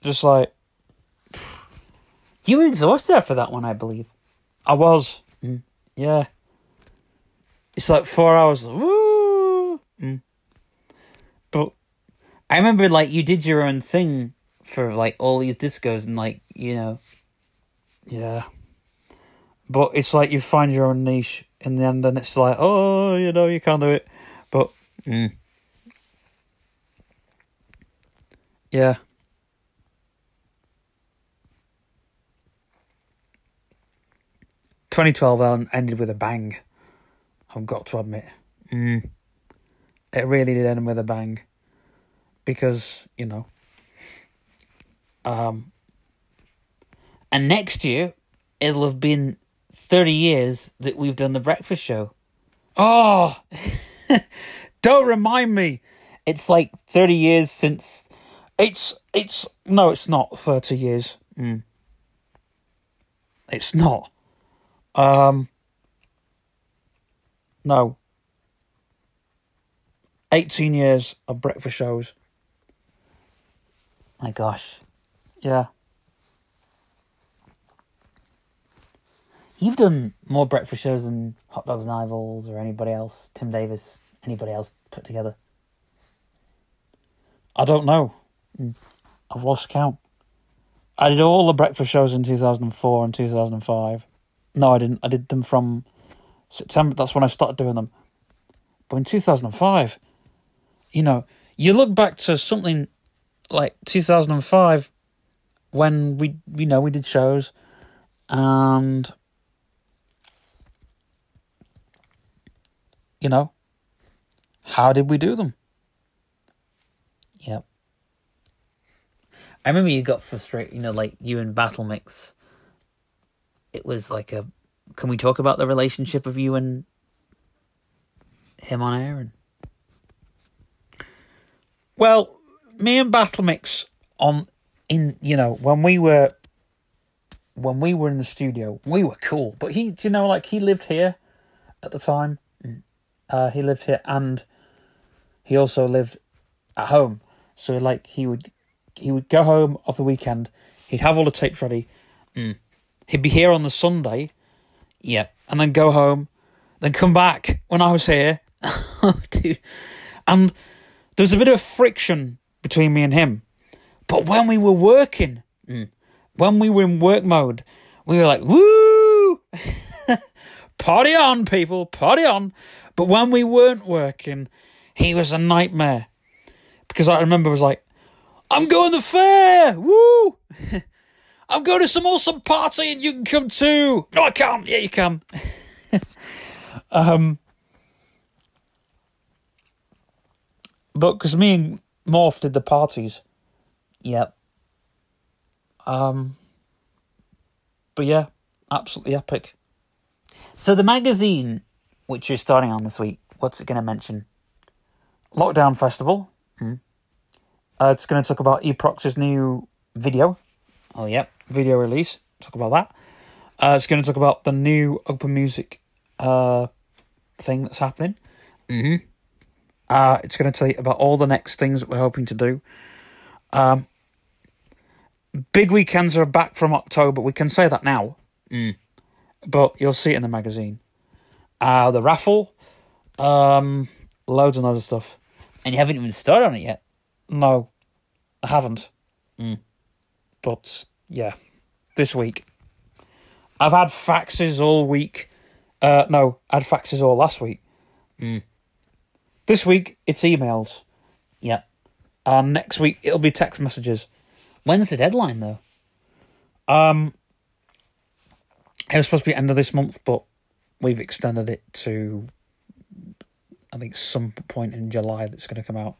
Just like, You were exhausted after that one, I believe. I was. Yeah. It's like four hours. Woo! But, I remember, like, you did your own thing for, like, all these discos, and, like, you know, yeah. But it's like you find your own niche in the end, and it's like, oh, you know, you can't do it. But, Mm. yeah. Twenty twelve ended with a bang. I've got to admit. Mm. It really did end with a bang. Because, you know. Um And next year, it'll have been 30 years that we've done the breakfast show. Oh don't remind me. It's like 30 years since. It's it's no, it's not thirty years. Mm. It's not. Um No. Eighteen years of breakfast shows. My gosh. Yeah. You've done more breakfast shows than Hot Dogs and Eyeballs or anybody else, Tim Davis, anybody else put together. I don't know. Hmm. I've lost count. I did all the breakfast shows in 2004 and 2005. No, I didn't. I did them from September. That's when I started doing them. But in 2005, you know, you look back to something like 2005 when we, you know, we did shows and you know, how did we do them? Yep. I remember you got frustrated, you know, like you and Battle Mix. It was like a. Can we talk about the relationship of you and him on air? And Well, me and Battle Mix on in you know when we were when we were in the studio, we were cool. But he, do you know, like he lived here at the time. Uh, he lived here, and he also lived at home. So like he would he would go home of the weekend. He'd have all the tapes ready. He'd be here on the Sunday, yeah, and then go home, then come back when I was here. Oh, dude. And there was a bit of friction between me and him. But when we were working, mm. when we were in work mode, we were like, woo! party on, people, party on. But when we weren't working, he was a nightmare. Because I remember was like, I'm going to the fair! Woo! I'm going to some awesome party and you can come too. No, I can't. Yeah, you can. um, but because me and Morph did the parties. yep. Um, but yeah, absolutely epic. So the magazine, which you're starting on this week, what's it going to mention? Lockdown Festival. Uh, it's going to talk about Eprox's new video, Oh, yep. Video release. Talk about that. Uh, it's going to talk about the new open music uh, thing that's happening. Mm-hmm. Uh, it's going to tell you about all the next things that we're hoping to do. Um, big weekends are back from October. We can say that now, Mm. but you'll see it in the magazine. Uh, the raffle, um, loads and loads of stuff. And you haven't even started on it yet. No, I haven't. Mm. But yeah, this week. I've had faxes all week. Uh, no, I had faxes all last week. Mm. This week it's emails, Yeah. and next week it'll be text messages. When's the deadline, though? Um, it was supposed to be end of this month, but we've extended it to, I think, some point in July that's going to come out.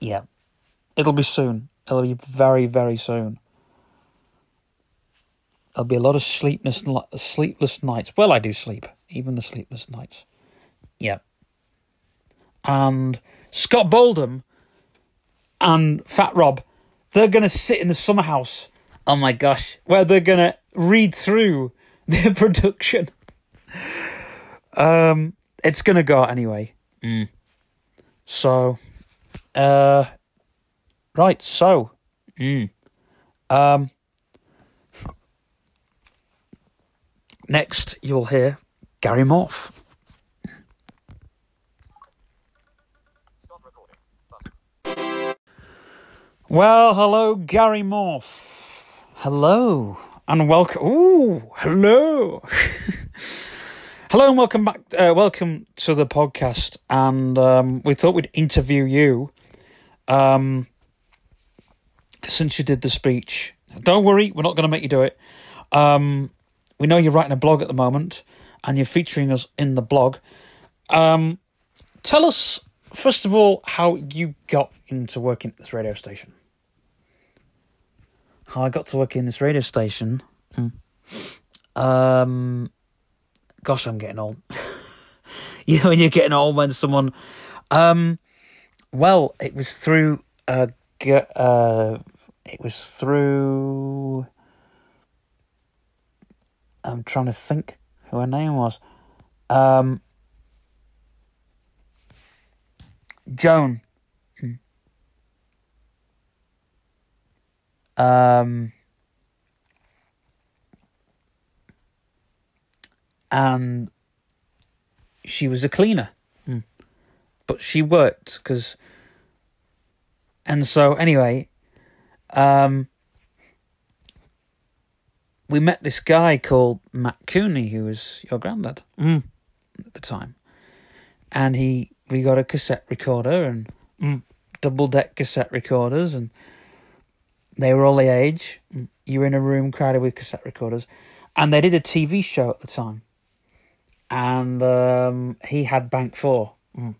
Yeah. It'll be soon. It'll be very, very soon. There'll be a lot of sleepless, sleepless nights. Well, I do sleep, even the sleepless nights. Yeah. And Scott Boldham and Fat Rob, they're going to sit in the summer house Oh my gosh. where they're going to read through their production. Um, it's going to go out anyway. Mm. So, uh, right. So, Mm. um, next you'll hear Gary Morph. Stop recording. Button. Well, hello, Gary Morph. Hello. and welcome. Ooh, hello, hello, and welcome back. Uh, welcome to the podcast. And um, we thought we'd interview you, um, since you did the speech. Don't worry, we're not going to make you do it. Um, we know you're writing a blog at the moment, and you're featuring us in the blog. Um, tell us first of all how you got into working at this radio station. How I got to work in this radio station. Hmm. Um, gosh, I'm getting old. you know, when you're getting old when someone. Um, well, it was through. Uh, uh, it was through. I'm trying to think who her name was. Um, Joan. Um, and she was a cleaner, Mm. but she worked because. And so, anyway, um, we met this guy called Matt Cooney, who was your granddad mm, at the time, and he we got a cassette recorder and mm, double deck cassette recorders, and they were all the age. You were in a room crowded with cassette recorders, and they did a TV show at the time, and um, he had Bank Four, mm.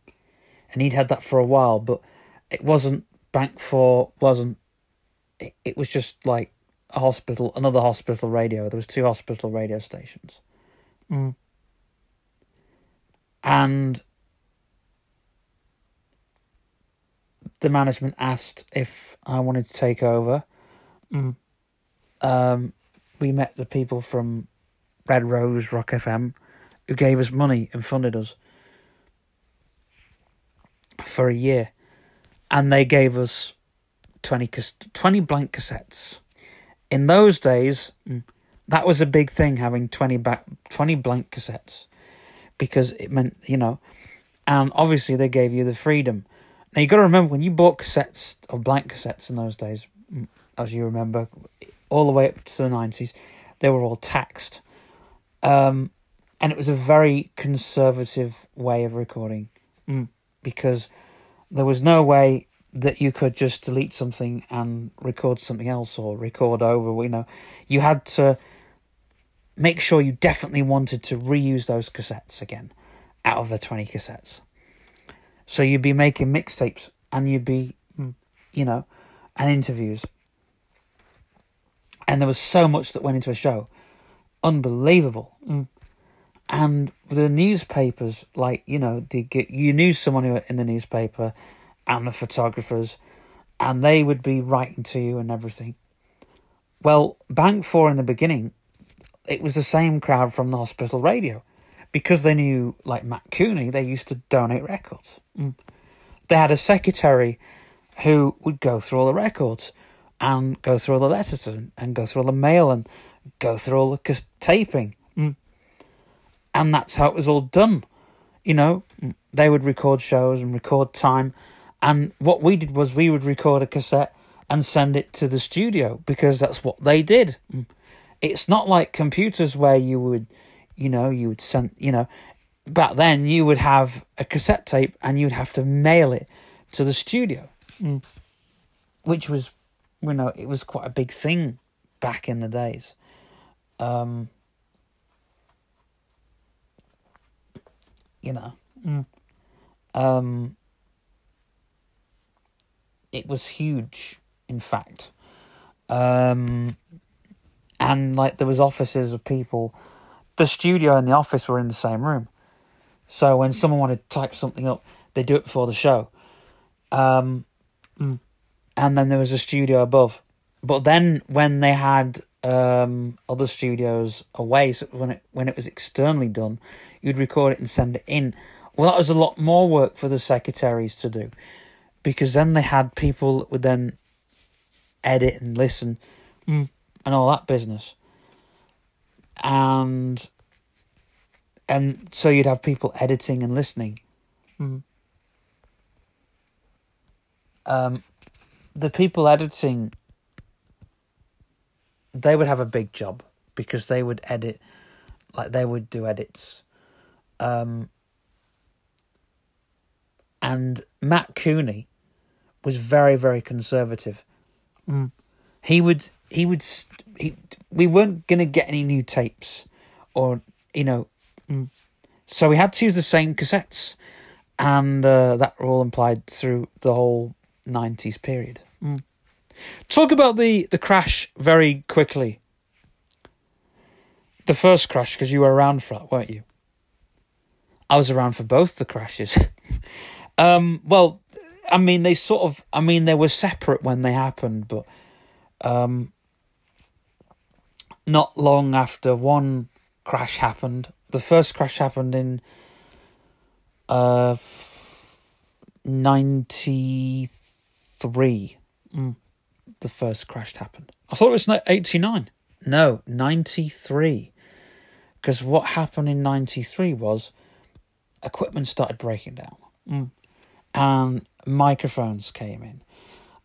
and he'd had that for a while, but it wasn't Bank Four. wasn't it, it was just like a hospital, another hospital radio. There was two hospital radio stations, mm. and the management asked if I wanted to take over. Mm. Um, we met the people from Red Rose Rock FM who gave us money and funded us for a year. And they gave us 20, cas- 20 blank cassettes. In those days, mm, that was a big thing having 20, back, 20 blank cassettes because it meant, you know, and obviously they gave you the freedom. Now you got to remember when you bought cassettes of blank cassettes in those days, mm, as you remember, all the way up to the 90s, they were all taxed. Um, and it was a very conservative way of recording mm. because there was no way that you could just delete something and record something else or record over. You know, you had to make sure you definitely wanted to reuse those cassettes again out of the 20 cassettes. So you'd be making mixtapes and you'd be, mm, you know, and interviews. And there was so much that went into a show. Unbelievable. Mm. And the newspapers, like, you know, get, you knew someone who in the newspaper and the photographers, and they would be writing to you and everything. Well, Bank 4 in the beginning, it was the same crowd from the hospital radio. Because they knew, like Matt Cooney, they used to donate records. Mm. They had a secretary who would go through all the records and go through all the letters and, and go through all the mail and go through all the taping. Mm. And that's how it was all done. You know, they would record shows and record time. And what we did was we would record a cassette and send it to the studio because that's what they did. Mm. It's not like computers where you would, you know, you would send, you know, back then you would have a cassette tape and you'd have to mail it to the studio, mm. which was, you know, it was quite a big thing back in the days. Um, you know, mm. um, it was huge. In fact, um, and like there was offices of people. The studio and the office were in the same room, so when someone wanted to type something up, they do it before the show. Um, mm. and then there was a studio above. But then when they had um, other studios away, so when it when it was externally done, you'd record it and send it in. Well, that was a lot more work for the secretaries to do, because then they had people that would then edit and listen, mm. and all that business. And and so you'd have people editing and listening. Mm. Um, the people editing they would have a big job because they would edit like they would do edits um and Matt Cooney was very very conservative mm. he would he would he, we weren't going to get any new tapes or you know mm. so we had to use the same cassettes and uh, that all implied through the whole 90s period mm. Talk about the, the crash very quickly. The first crash, because you were around for that, weren't you? I was around for both the crashes. um, well, I mean, they sort of, I mean, they were separate when they happened, but um, not long after one crash happened, the first crash happened in uh, 93. Mm the first crash happened. I thought it was 89. No, 93. Because what happened in 93 was equipment started breaking down. Mm. And microphones came in.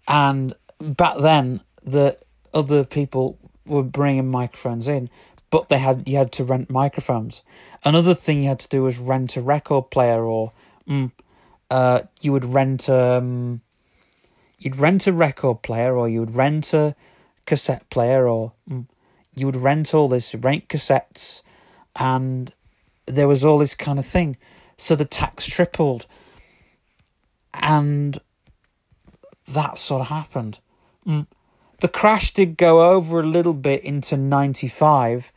And back then, the other people were bringing microphones in, but they had you had to rent microphones. Another thing you had to do was rent a record player, or mm, uh, you would rent um, you'd rent a record player or you would rent a cassette player or mm, you would rent all this, rent cassettes, and there was all this kind of thing. So the tax tripled. And that sort of happened. Mm. The crash did go over a little bit into 95,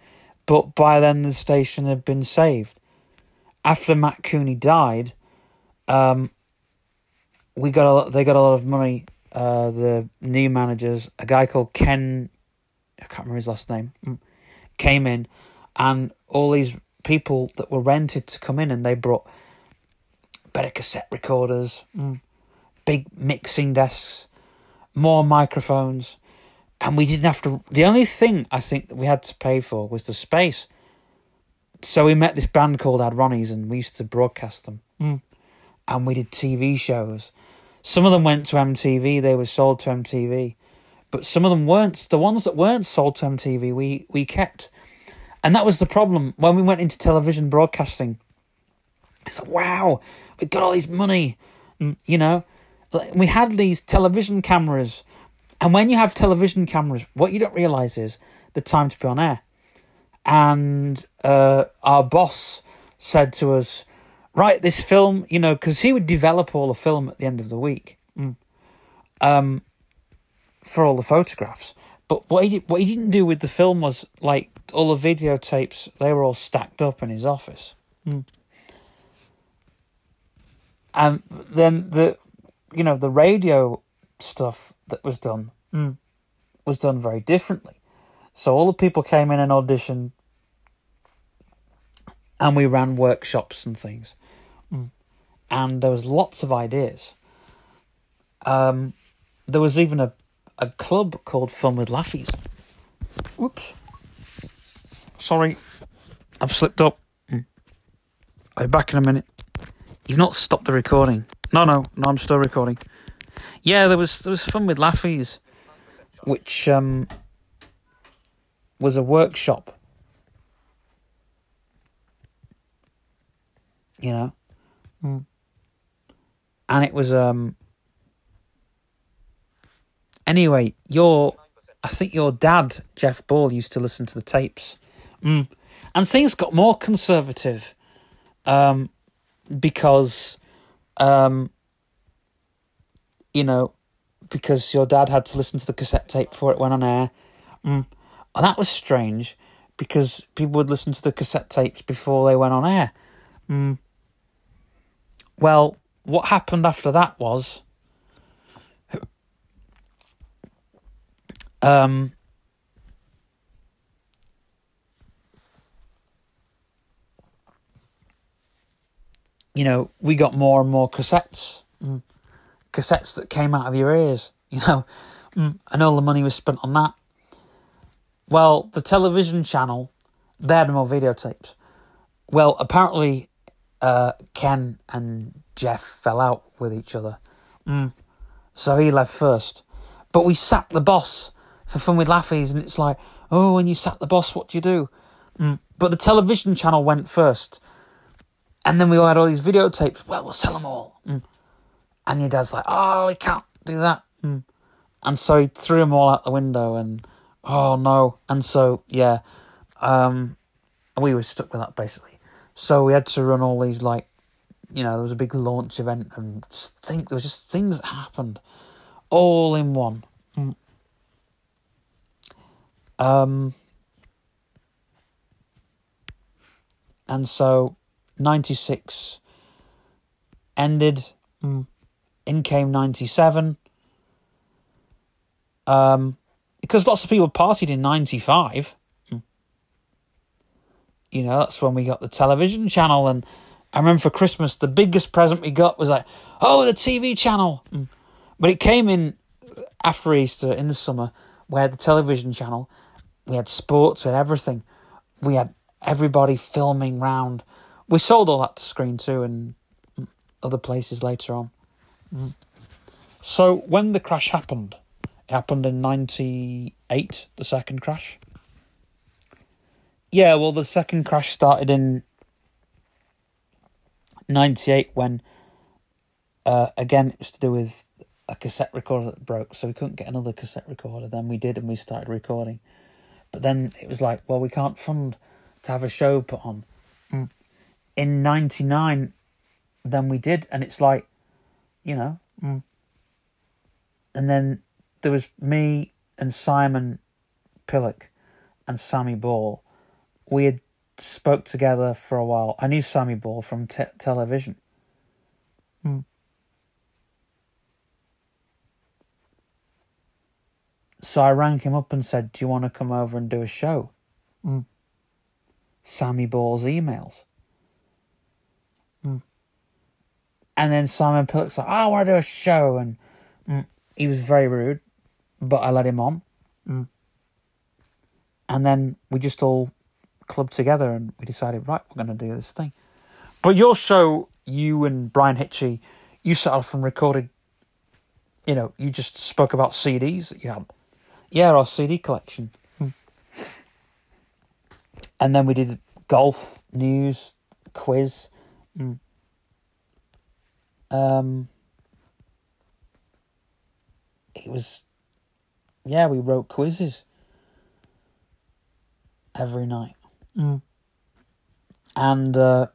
but by then the station had been saved. After Matt Cooney died, um, we got a, lot- they got a lot of money. Uh, the new managers, a guy called Ken, I can't remember his last name, mm, came in, and all these people that were rented to come in, and they brought better cassette recorders, mm, big mixing desks, more microphones, and we didn't have to. The only thing I think that we had to pay for was the space. So we met this band called Ad Ronnie's, and we used to broadcast them, mm. and we did TV shows. Some of them went to MTV; they were sold to MTV, but some of them weren't. The ones that weren't sold to MTV, we we kept, and that was the problem when we went into television broadcasting. It's like, wow, we got all this money, you know. We had these television cameras, and when you have television cameras, what you don't realize is the time to be on air. And uh, our boss said to us, "Right, this film, you know, because he would develop all the film at the end of the week, mm, um, for all the photographs. But what he did, what he didn't do with the film was like all the videotapes; they were all stacked up in his office." And then the you know the radio stuff that was done was done very differently. So all the people came in and auditioned and we ran workshops and things. And there was lots of ideas. Um there was even a a club called fun with laughies whoops. Sorry. I've slipped up. Mm. i'll be back in a minute You've not stopped the recording. No, no, no. I'm still recording. Yeah, there was there was fun with Laffy's, which um was a workshop. You know, and it was um. Anyway, your I think your dad Jeff Ball used to listen to the tapes, mm. and things got more conservative. Um, because um you know because your dad had to listen to the cassette tape before it went on air mm. and that was strange because people would listen to the cassette tapes before they went on air mm. well what happened after that was um you know, we got more and more cassettes, mm. cassettes that came out of your ears, you know, mm. and all the money was spent on that. Well, the television channel, they had more videotapes. Well, apparently, uh, Ken and Jeff fell out with each other, mm. so he left first. But we sacked the boss for fun with Laffy's, and it's like, oh, when you sack the boss, what do you do? Mm. But the television channel went first. And then we all had all these videotapes. Well, we'll sell them all. Mm. And your dad's like, oh, we can't do that. Mm. And so he threw them all out the window and, oh no. And so, yeah, um, we were stuck with that basically. So we had to run all these, like, you know, there was a big launch event and think there was just things that happened all in one. Mm. Um, and so 96 ended mm. in came 97 um because lots of people partied in 95 Mm. you know that's when we got the television channel and i remember for christmas the biggest present we got was like oh the tv channel Mm. but it came in after easter in the summer we had the television channel we had sports we had everything we had everybody filming round we sold all that to Screen 2 and other places later on. Mm. So when the crash happened, it happened in 98, the second crash. Yeah, well, the second crash started in 98 when, uh, again, it was to do with a cassette recorder that broke, so we couldn't get another cassette recorder. Then we did, and we started recording. But then it was like, well, we can't fund to have a show put on. In '99 than we did, and it's like, you know, Mm. and then there was me and Simon Pillock and Sammy Ball. We had spoke together for a while. I knew Sammy Ball from te- television. Mm. So I rang him up and said, "Do you want to come over and do a show?" Mm. Sammy Ball's emails. Mm. And then Simon Pillock's like, "I want to do a show," and mm, he was very rude, but I let him on. Mm. And then we just all clubbed together and we decided, right, we're going to do this thing. But your show, you and Brian Hitchie, you set off and recorded. You know, you just spoke about CDs that you had. Yeah, our CD collection. Hmm. And then we did golf news quiz. Mm. Um, it was, yeah, we wrote quizzes every night, Mm. and uh,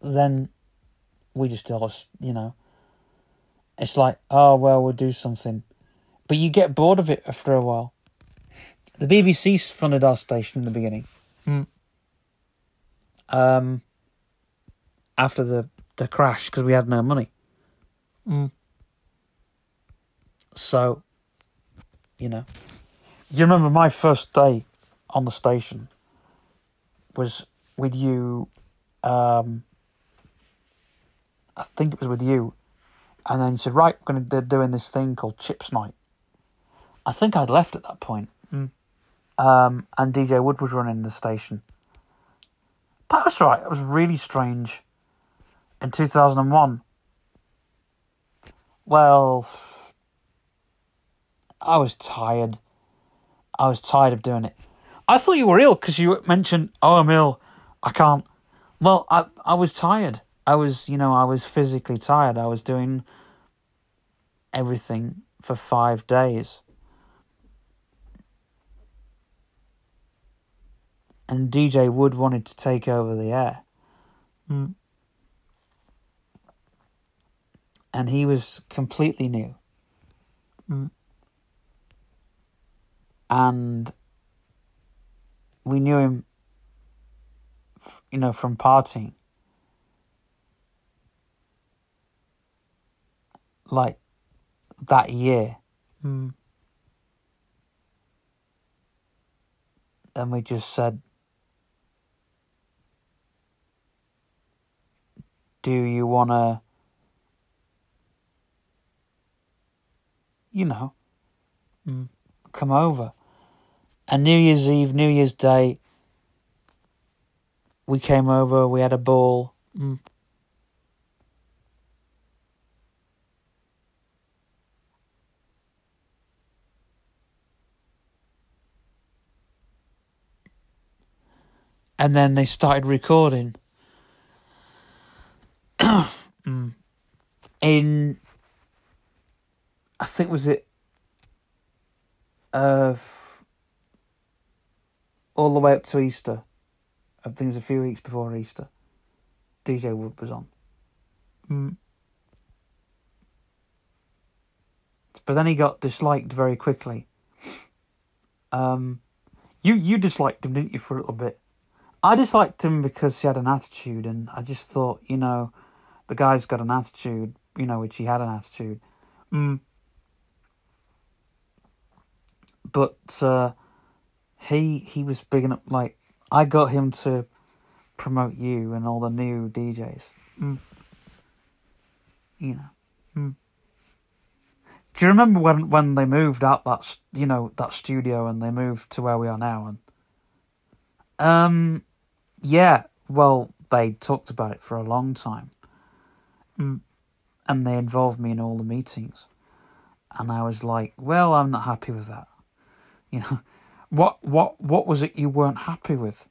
then we just s- you know, it's like, oh well, we'll do something, but you get bored of it after a while. The BBC funded our station in the beginning. Um, after the the crash because we had no money. Mm. So, you know, You remember my first day on the station was with you. Um, I think it was with you, and then you said, "Right, we're going to be doing this thing called Chips Night." I think I'd left at that point. Mm. Um, and DJ Wood was running the station. That was right. It was really strange. In two thousand and one, Well, I was tired. I was tired of doing it. I thought you were ill because you mentioned, "Oh, I'm ill. I can't." Well, I I was tired. I was, you know, I was physically tired. I was doing everything for five days. And DJ Wood wanted to take over the air. Mm. And he was completely new. Mm. And we knew him, you know, from partying. Like that year. Mm. And we just said, Do you want to, you know, Mm. come over? And New Year's Eve, New Year's Day, we came over, we had a ball. Mm. And then they started recording. Mm. in I think was it uh all the way up to Easter. I think it was a few weeks before Easter. DJ Wood was on. Mm. But then he got disliked very quickly. Um, you you disliked him, didn't you, for a little bit? I disliked him because he had an attitude and I just thought, you know, the guy's got an attitude, you know, which he had an attitude. Mm. but uh, he he was big enough. Like I got him to promote you and all the new DJs. Mm. You know, Mm. Do you remember when when they moved out that you know that studio and they moved to where we are now? And um, yeah. Well, they talked about it for a long time. And they involved me in all the meetings, and I was like, well, I'm not happy with that. You know, what what what was it you weren't happy with?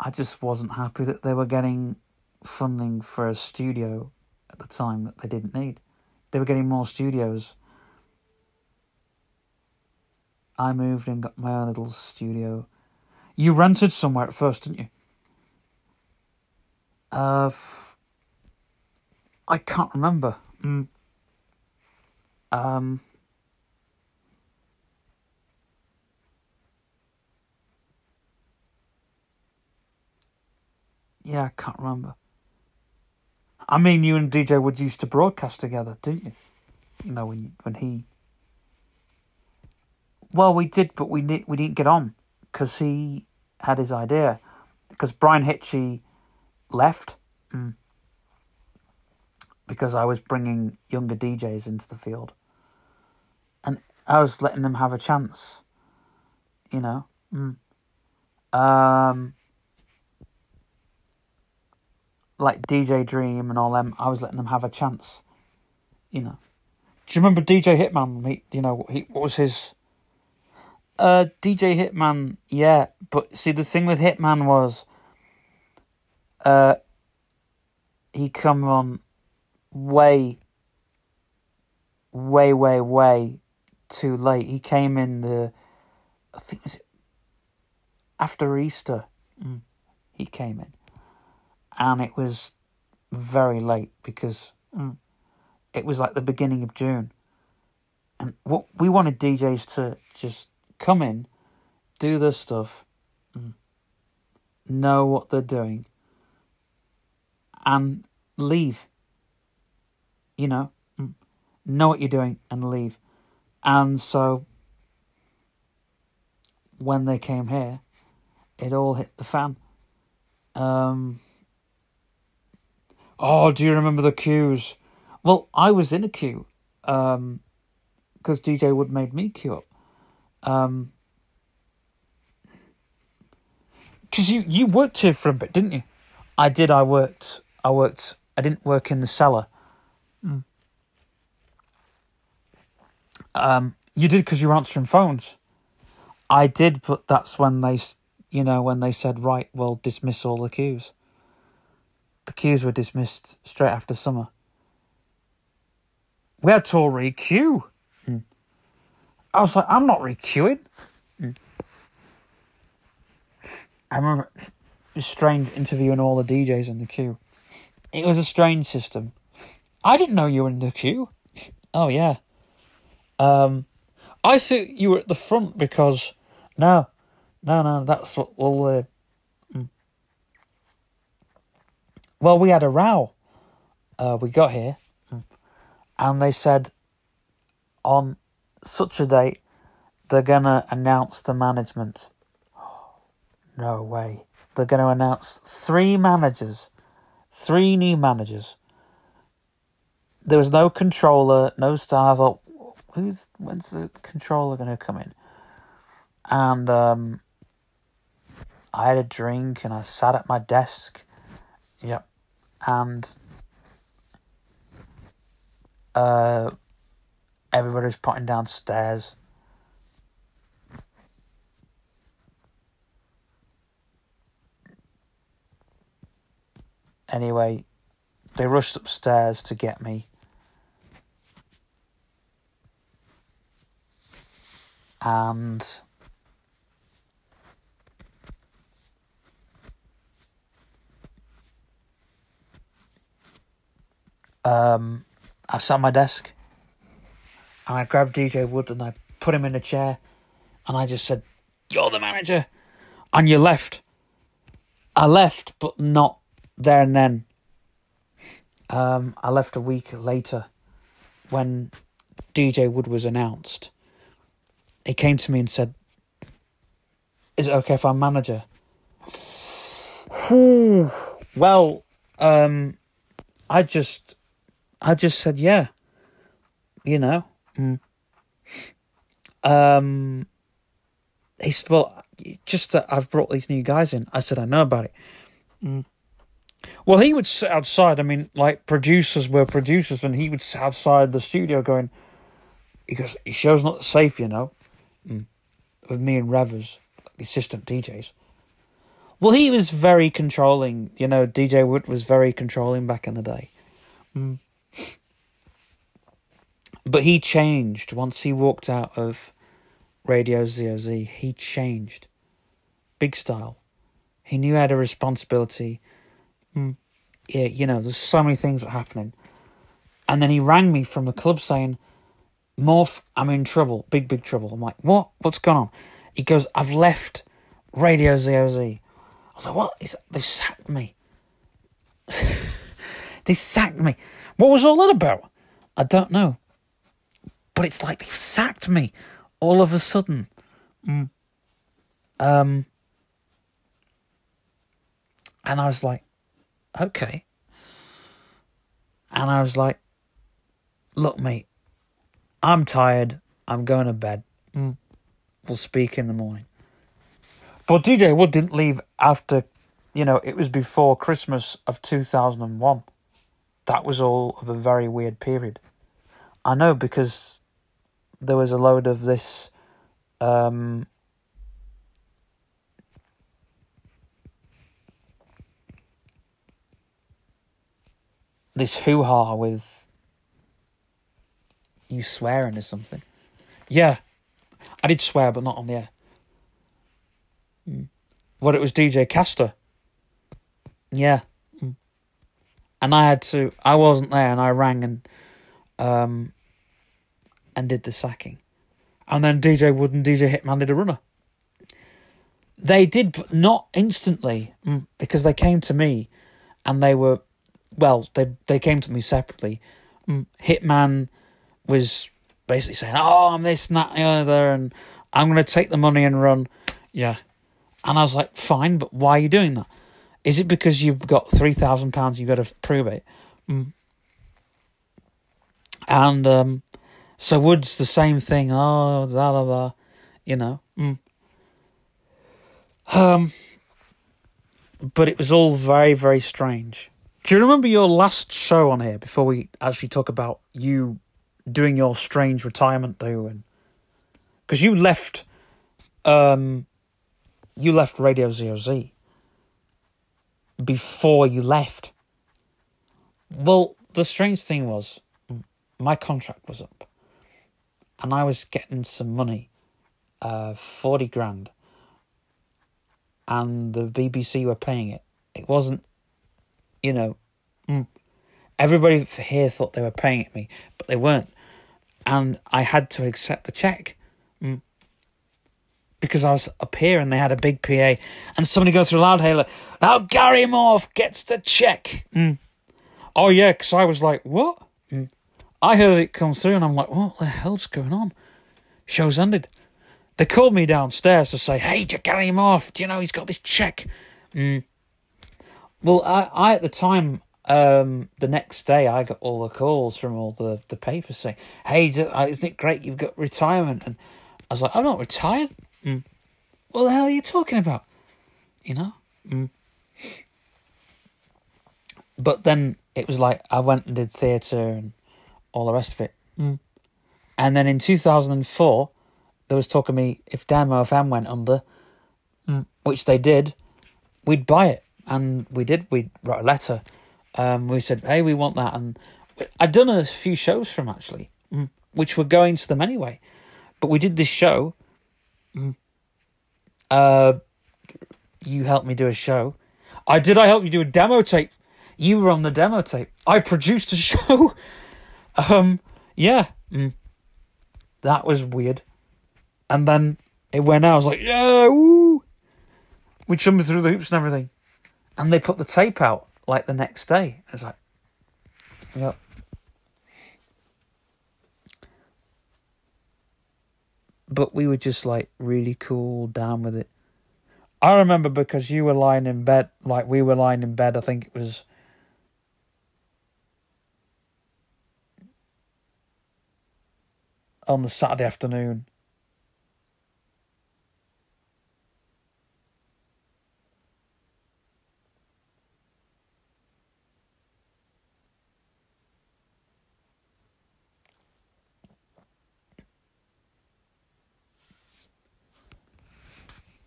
I just wasn't happy that they were getting funding for a studio at the time that they didn't need. They were getting more studios. I moved and got my own little studio You rented somewhere at first, didn't you? Uh, I can't remember. Mm. Um. Yeah, I can't remember. I mean, you and DJ Wood used to broadcast together, didn't you? You know when when he. Well, we did, but we didn't we didn't get on because he had his idea because Brian Hitchie left mm, because I was bringing younger DJs into the field, and I was letting them have a chance. You know. Mm. Um like DJ Dream and all them, I was letting them have a chance. You know. Do you remember DJ Hitman? He, you know, he what was his? Uh, DJ Hitman, yeah. But see, the thing with Hitman was, uh, he come on way, way, way, way too late. He came in the, I think after Easter. Mm, he came in and it was very late because mm, it was like the beginning of June. And what we wanted DJs to just come in, do their stuff, mm, know what they're doing, and leave. You know, know what you're doing and leave. And so when they came here, it all hit the fan. Um, Oh, do you remember the queues? Well, I was in a queue, um, because DJ Wood made me queue up. Um, because you you worked here for a bit, didn't you? I did. I worked. I worked. I didn't work in the cellar. Um, you did because you were answering phones. I did, but that's when they, you know, when they said, right, well, dismiss all the queues the queues were dismissed straight after summer. We had to all re-queue. Mm. I was like, I'm not re-queuing. Mm. I remember strange interviewing all the DJs in the queue. It was a strange system. I didn't know you were in the queue. Oh yeah. Um, I thought you were at the front because no, no, no. That's what all the Well, we had a row. Uh, we got here, and they said on such a date they're gonna announce the management. No way. They're gonna announce three managers, three new managers. There was no controller, no star. Who's when's the controller gonna come in? And um, I had a drink and I sat at my desk. Yep and uh, everybody was potting downstairs. Anyway, they rushed upstairs to get me. And um, I sat at my desk and I grabbed DJ Wood and I put him in a chair and I just said, You're the manager. And you left. I left, but not there and then. Um, I left a week later when DJ Wood was announced. He came to me and said, Is it okay if I'm manager? Well, um, I just I just said, yeah. You know. Mm. Um, he said, well, just that I've brought these new guys in. I said, I know about it. Mm. Well, he would sit outside. I mean, like producers were producers, and he would sit outside the studio going, he goes, show's not safe, you know. Mm. With me and Revers, assistant DJs. Well, he was very controlling. You know, DJ Wood was very controlling back in the day. Mm. But he changed once he walked out of Radio ZOZ. He changed. big style. He knew he had a responsibility. Mm, yeah, you know, there's so many things were happening. And then he rang me from the club saying, Morph, I'm in trouble, big, big trouble. I'm like, what? What's going on? He goes, I've left Radio ZOZ. I was like, what? He's, they've sacked me. they sacked me. What was all that about? I don't know. But it's like they've sacked me all of a sudden. Mm. Um, and I was like, okay. And I was like, look, mate, I'm tired. I'm going to bed. Mm. We'll speak in the morning. But DJ Wood didn't leave after, you know, it was before Christmas of 2001. That was all of a very weird period. I know because there was a load of this um, this hoo ha with you swearing or something. Yeah, I did swear, but not on the air. Mm. What it was, DJ Castor. Yeah, Mm. and I had to. I wasn't there, and I rang and um and did the sacking, and then DJ Wood and DJ Hitman did a runner. They did, but not instantly, mm, because they came to me, and they were, well, they they came to me separately. Mm, Hitman was basically saying, "Oh, I'm this, and that, and the other, and I'm going to take the money and run." Yeah, and I was like, "Fine, but why are you doing that? Is it because you've got three thousand pounds? You've got to prove it." Mm. And um, so Wood's the same thing. Oh, blah blah blah, you know. Mm. Um, but it was all very very strange. Do you remember your last show on here before we actually talk about you doing your strange retirement do and because you left um you left radio zoz before you left. Well the strange thing was my contract was up and i was getting some money uh 40 grand and the bbc were paying it. It wasn't you know everybody here thought they were paying it me but they weren't and I had to accept the check mm. because I was up here and they had a big PA, and somebody goes through a loudhailer. Now Gary Morph gets the check. Mm. Oh yeah, because I was like, what? Mm. I heard it come through, and I'm like, what the hell's going on? Show's ended. They called me downstairs to say, hey, Gary Morph, do you know he's got this check? Mm. Well, I, I at the time um, the next day I got all the calls from all the, the papers saying, "Hey, isn't it great you've got retirement?" And I was like, "I'm not retired." Mm. What the hell are you talking about? You know. Mm. But then it was like I went and did theatre and all the rest of it. Mm. And then in 2004, there was talk of me if Demo FM went under, which they did, we'd buy it. And we did. We wrote a letter um, we said, "Hey, we want that," and I'd done a few shows from actually, mm, which were going to them anyway. But we did this show. Mm, uh, you helped me do a show. I did. I help you do a demo tape. You were on the demo tape. I produced a show. um, yeah, mm, that was weird. And then it went out. I was like, yeah, woo. We jumped through the hoops and everything, and they put the tape out like the next day. It's like, yeah. But we were just like really cool down with it. I remember because you were lying in bed, like we were lying in bed. I think it was. On the Saturday afternoon,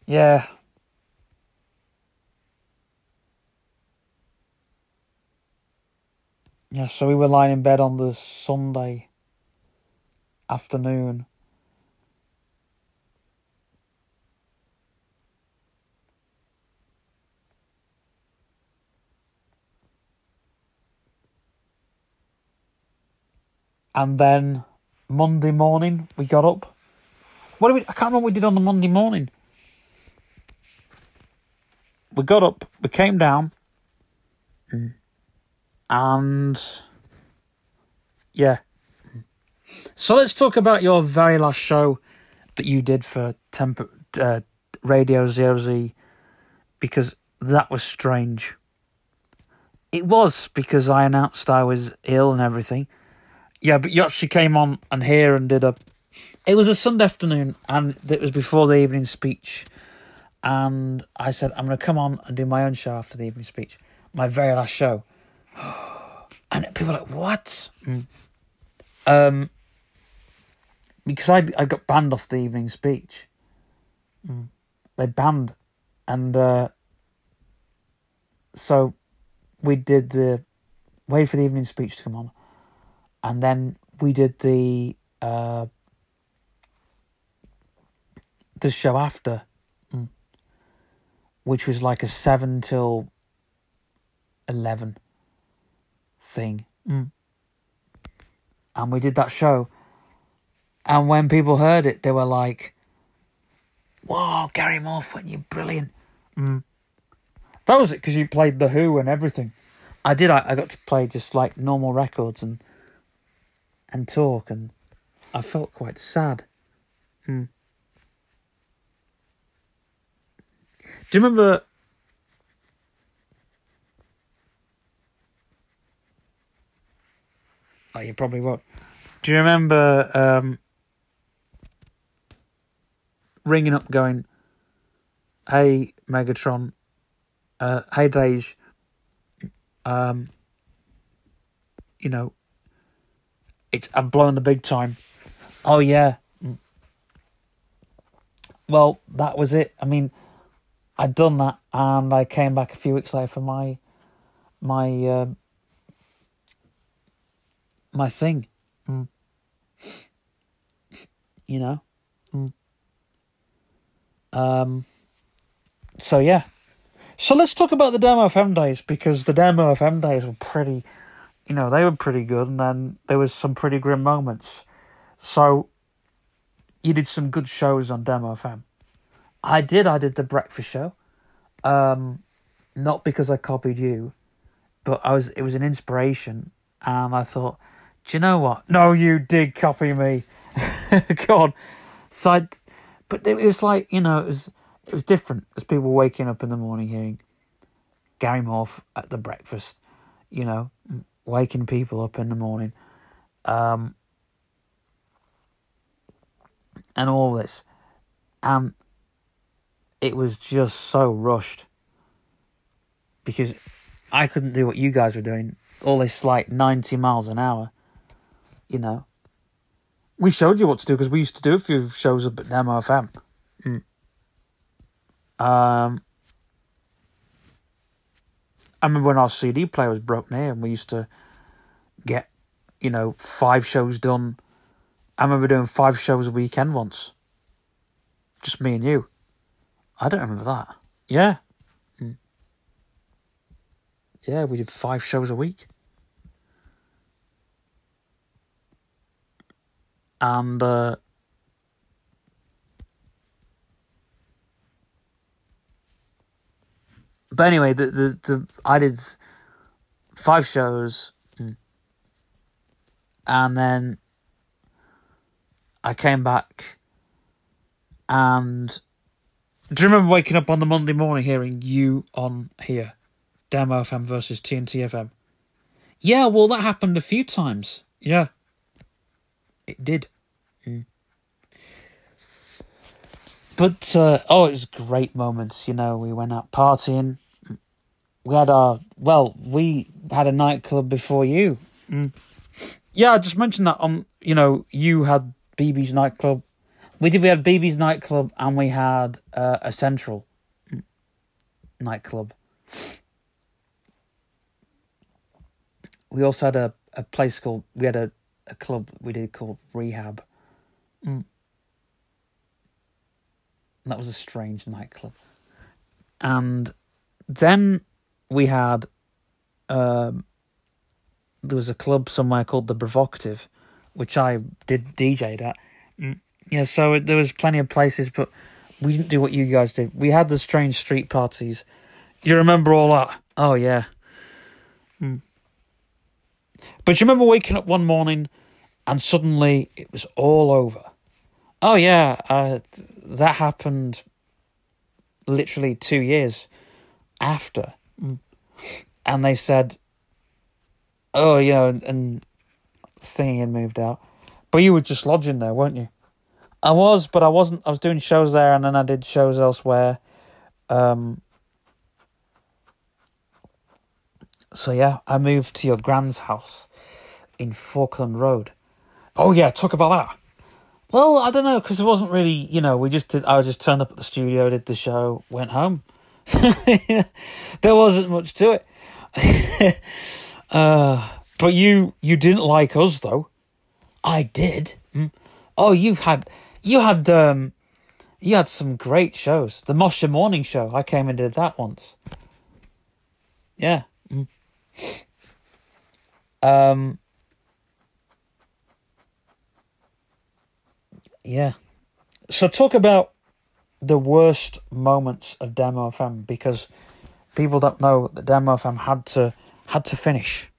Yeah. Yeah, so we were lying in bed on the Sunday afternoon. And then Monday morning we got up. What do we, I can't remember what we did on the Monday morning. We got up, we came down, and yeah. So let's talk about your very last show that you did for Temper uh, Radio Zero Z, because that was strange. It was because I announced I was ill and everything. Yeah, but you actually came on and here and did a. It was a Sunday afternoon, and it was before the evening speech. And I said, I'm going to come on and do my own show after the evening speech, my very last show. And people were like, what? Um, because I I got banned off the evening speech. They banned, and uh, so we did the wait for the evening speech to come on, and then we did the uh, the show after, mm, which was like a seven till eleven thing, mm. and we did that show. And when people heard it, they were like, "Wow, Gary Morford, you're brilliant." Mm. That was it because you played the Who and everything. I did. I, I got to play just like normal records and and talk, and I felt quite sad. Mm. Do you remember? Oh, you probably won't. Do you remember um, ringing up, going, "Hey, Megatron, uh, hey, Dej, um, you know, it's I'm blowing the big time." Oh yeah. Well, that was it. I mean, I'd done that, and I came back a few weeks later for my my uh, my thing. Mm. You know. Mm. Um. So yeah. So let's talk about the demo FM days because the demo FM days were pretty, you know, they were pretty good, and then there was some pretty grim moments. So you did some good shows on demo FM. I did. I did the breakfast show. Um, not because I copied you, but I was. It was an inspiration, and I thought, do you know what? No, you did copy me. God, so I, but it was like you know, it was it was different as people waking up in the morning hearing Gary Morph at the breakfast, you know, waking people up in the morning, um, and all this, and it was just so rushed because I couldn't do what you guys were doing, all this like ninety miles an hour, you know. We showed you what to do because we used to do a few shows up at Demo FM. Um, I remember when our CD player was broken here, and we used to get, you know, five shows done. I remember doing five shows a weekend once. Just me and you. I don't remember that. Yeah. Mm. Yeah, we did five shows a week. And uh, but anyway, the, the the I did five shows, mm, and then I came back, and do you remember waking up on the Monday morning hearing you on here, Demo FM versus TNT FM? Yeah, well, that happened a few times. Yeah, it did. Mm. But uh, oh, it was great moments. You know, we went out partying. We had our well, we had a nightclub before you. Mm. Yeah, I just mentioned that. Um, you know, you had BB's nightclub. We did. We had BB's nightclub, and we had uh, a Central nightclub. We also had a, a place called. We had a, a club we did called Rehab. Mm. That was a strange nightclub. And then we had um, there was a club somewhere called the Provocative, which I did DJ'd at. Mm, Yeah, so it, there was plenty of places, but we didn't do what you guys did. We had the strange street parties. You remember all that? Oh yeah. Mm. But you remember waking up one morning and suddenly it was all over. Oh yeah, uh, th- that happened literally two years after, Mm. and they said, "Oh, you know," and, and had moved out, but you were just lodging there, weren't you? I was, but I wasn't. I was doing shows there, and then I did shows elsewhere. Um, so yeah, I moved to your grand's house in Falkland Road. Oh yeah, talk about that. Well, I don't know because it wasn't really, you know, we just did. I just turned up at the studio, did the show, went home. there wasn't much to it. uh, but you, you didn't like us though. I did. Mm. Oh, you had, you had, um, you had some great shows. The Mosher Morning Show. I came and did that once. Yeah. Mm. Um. Yeah. So talk about the worst moments of Demo FM because people don't know that Demo FM had to had to finish.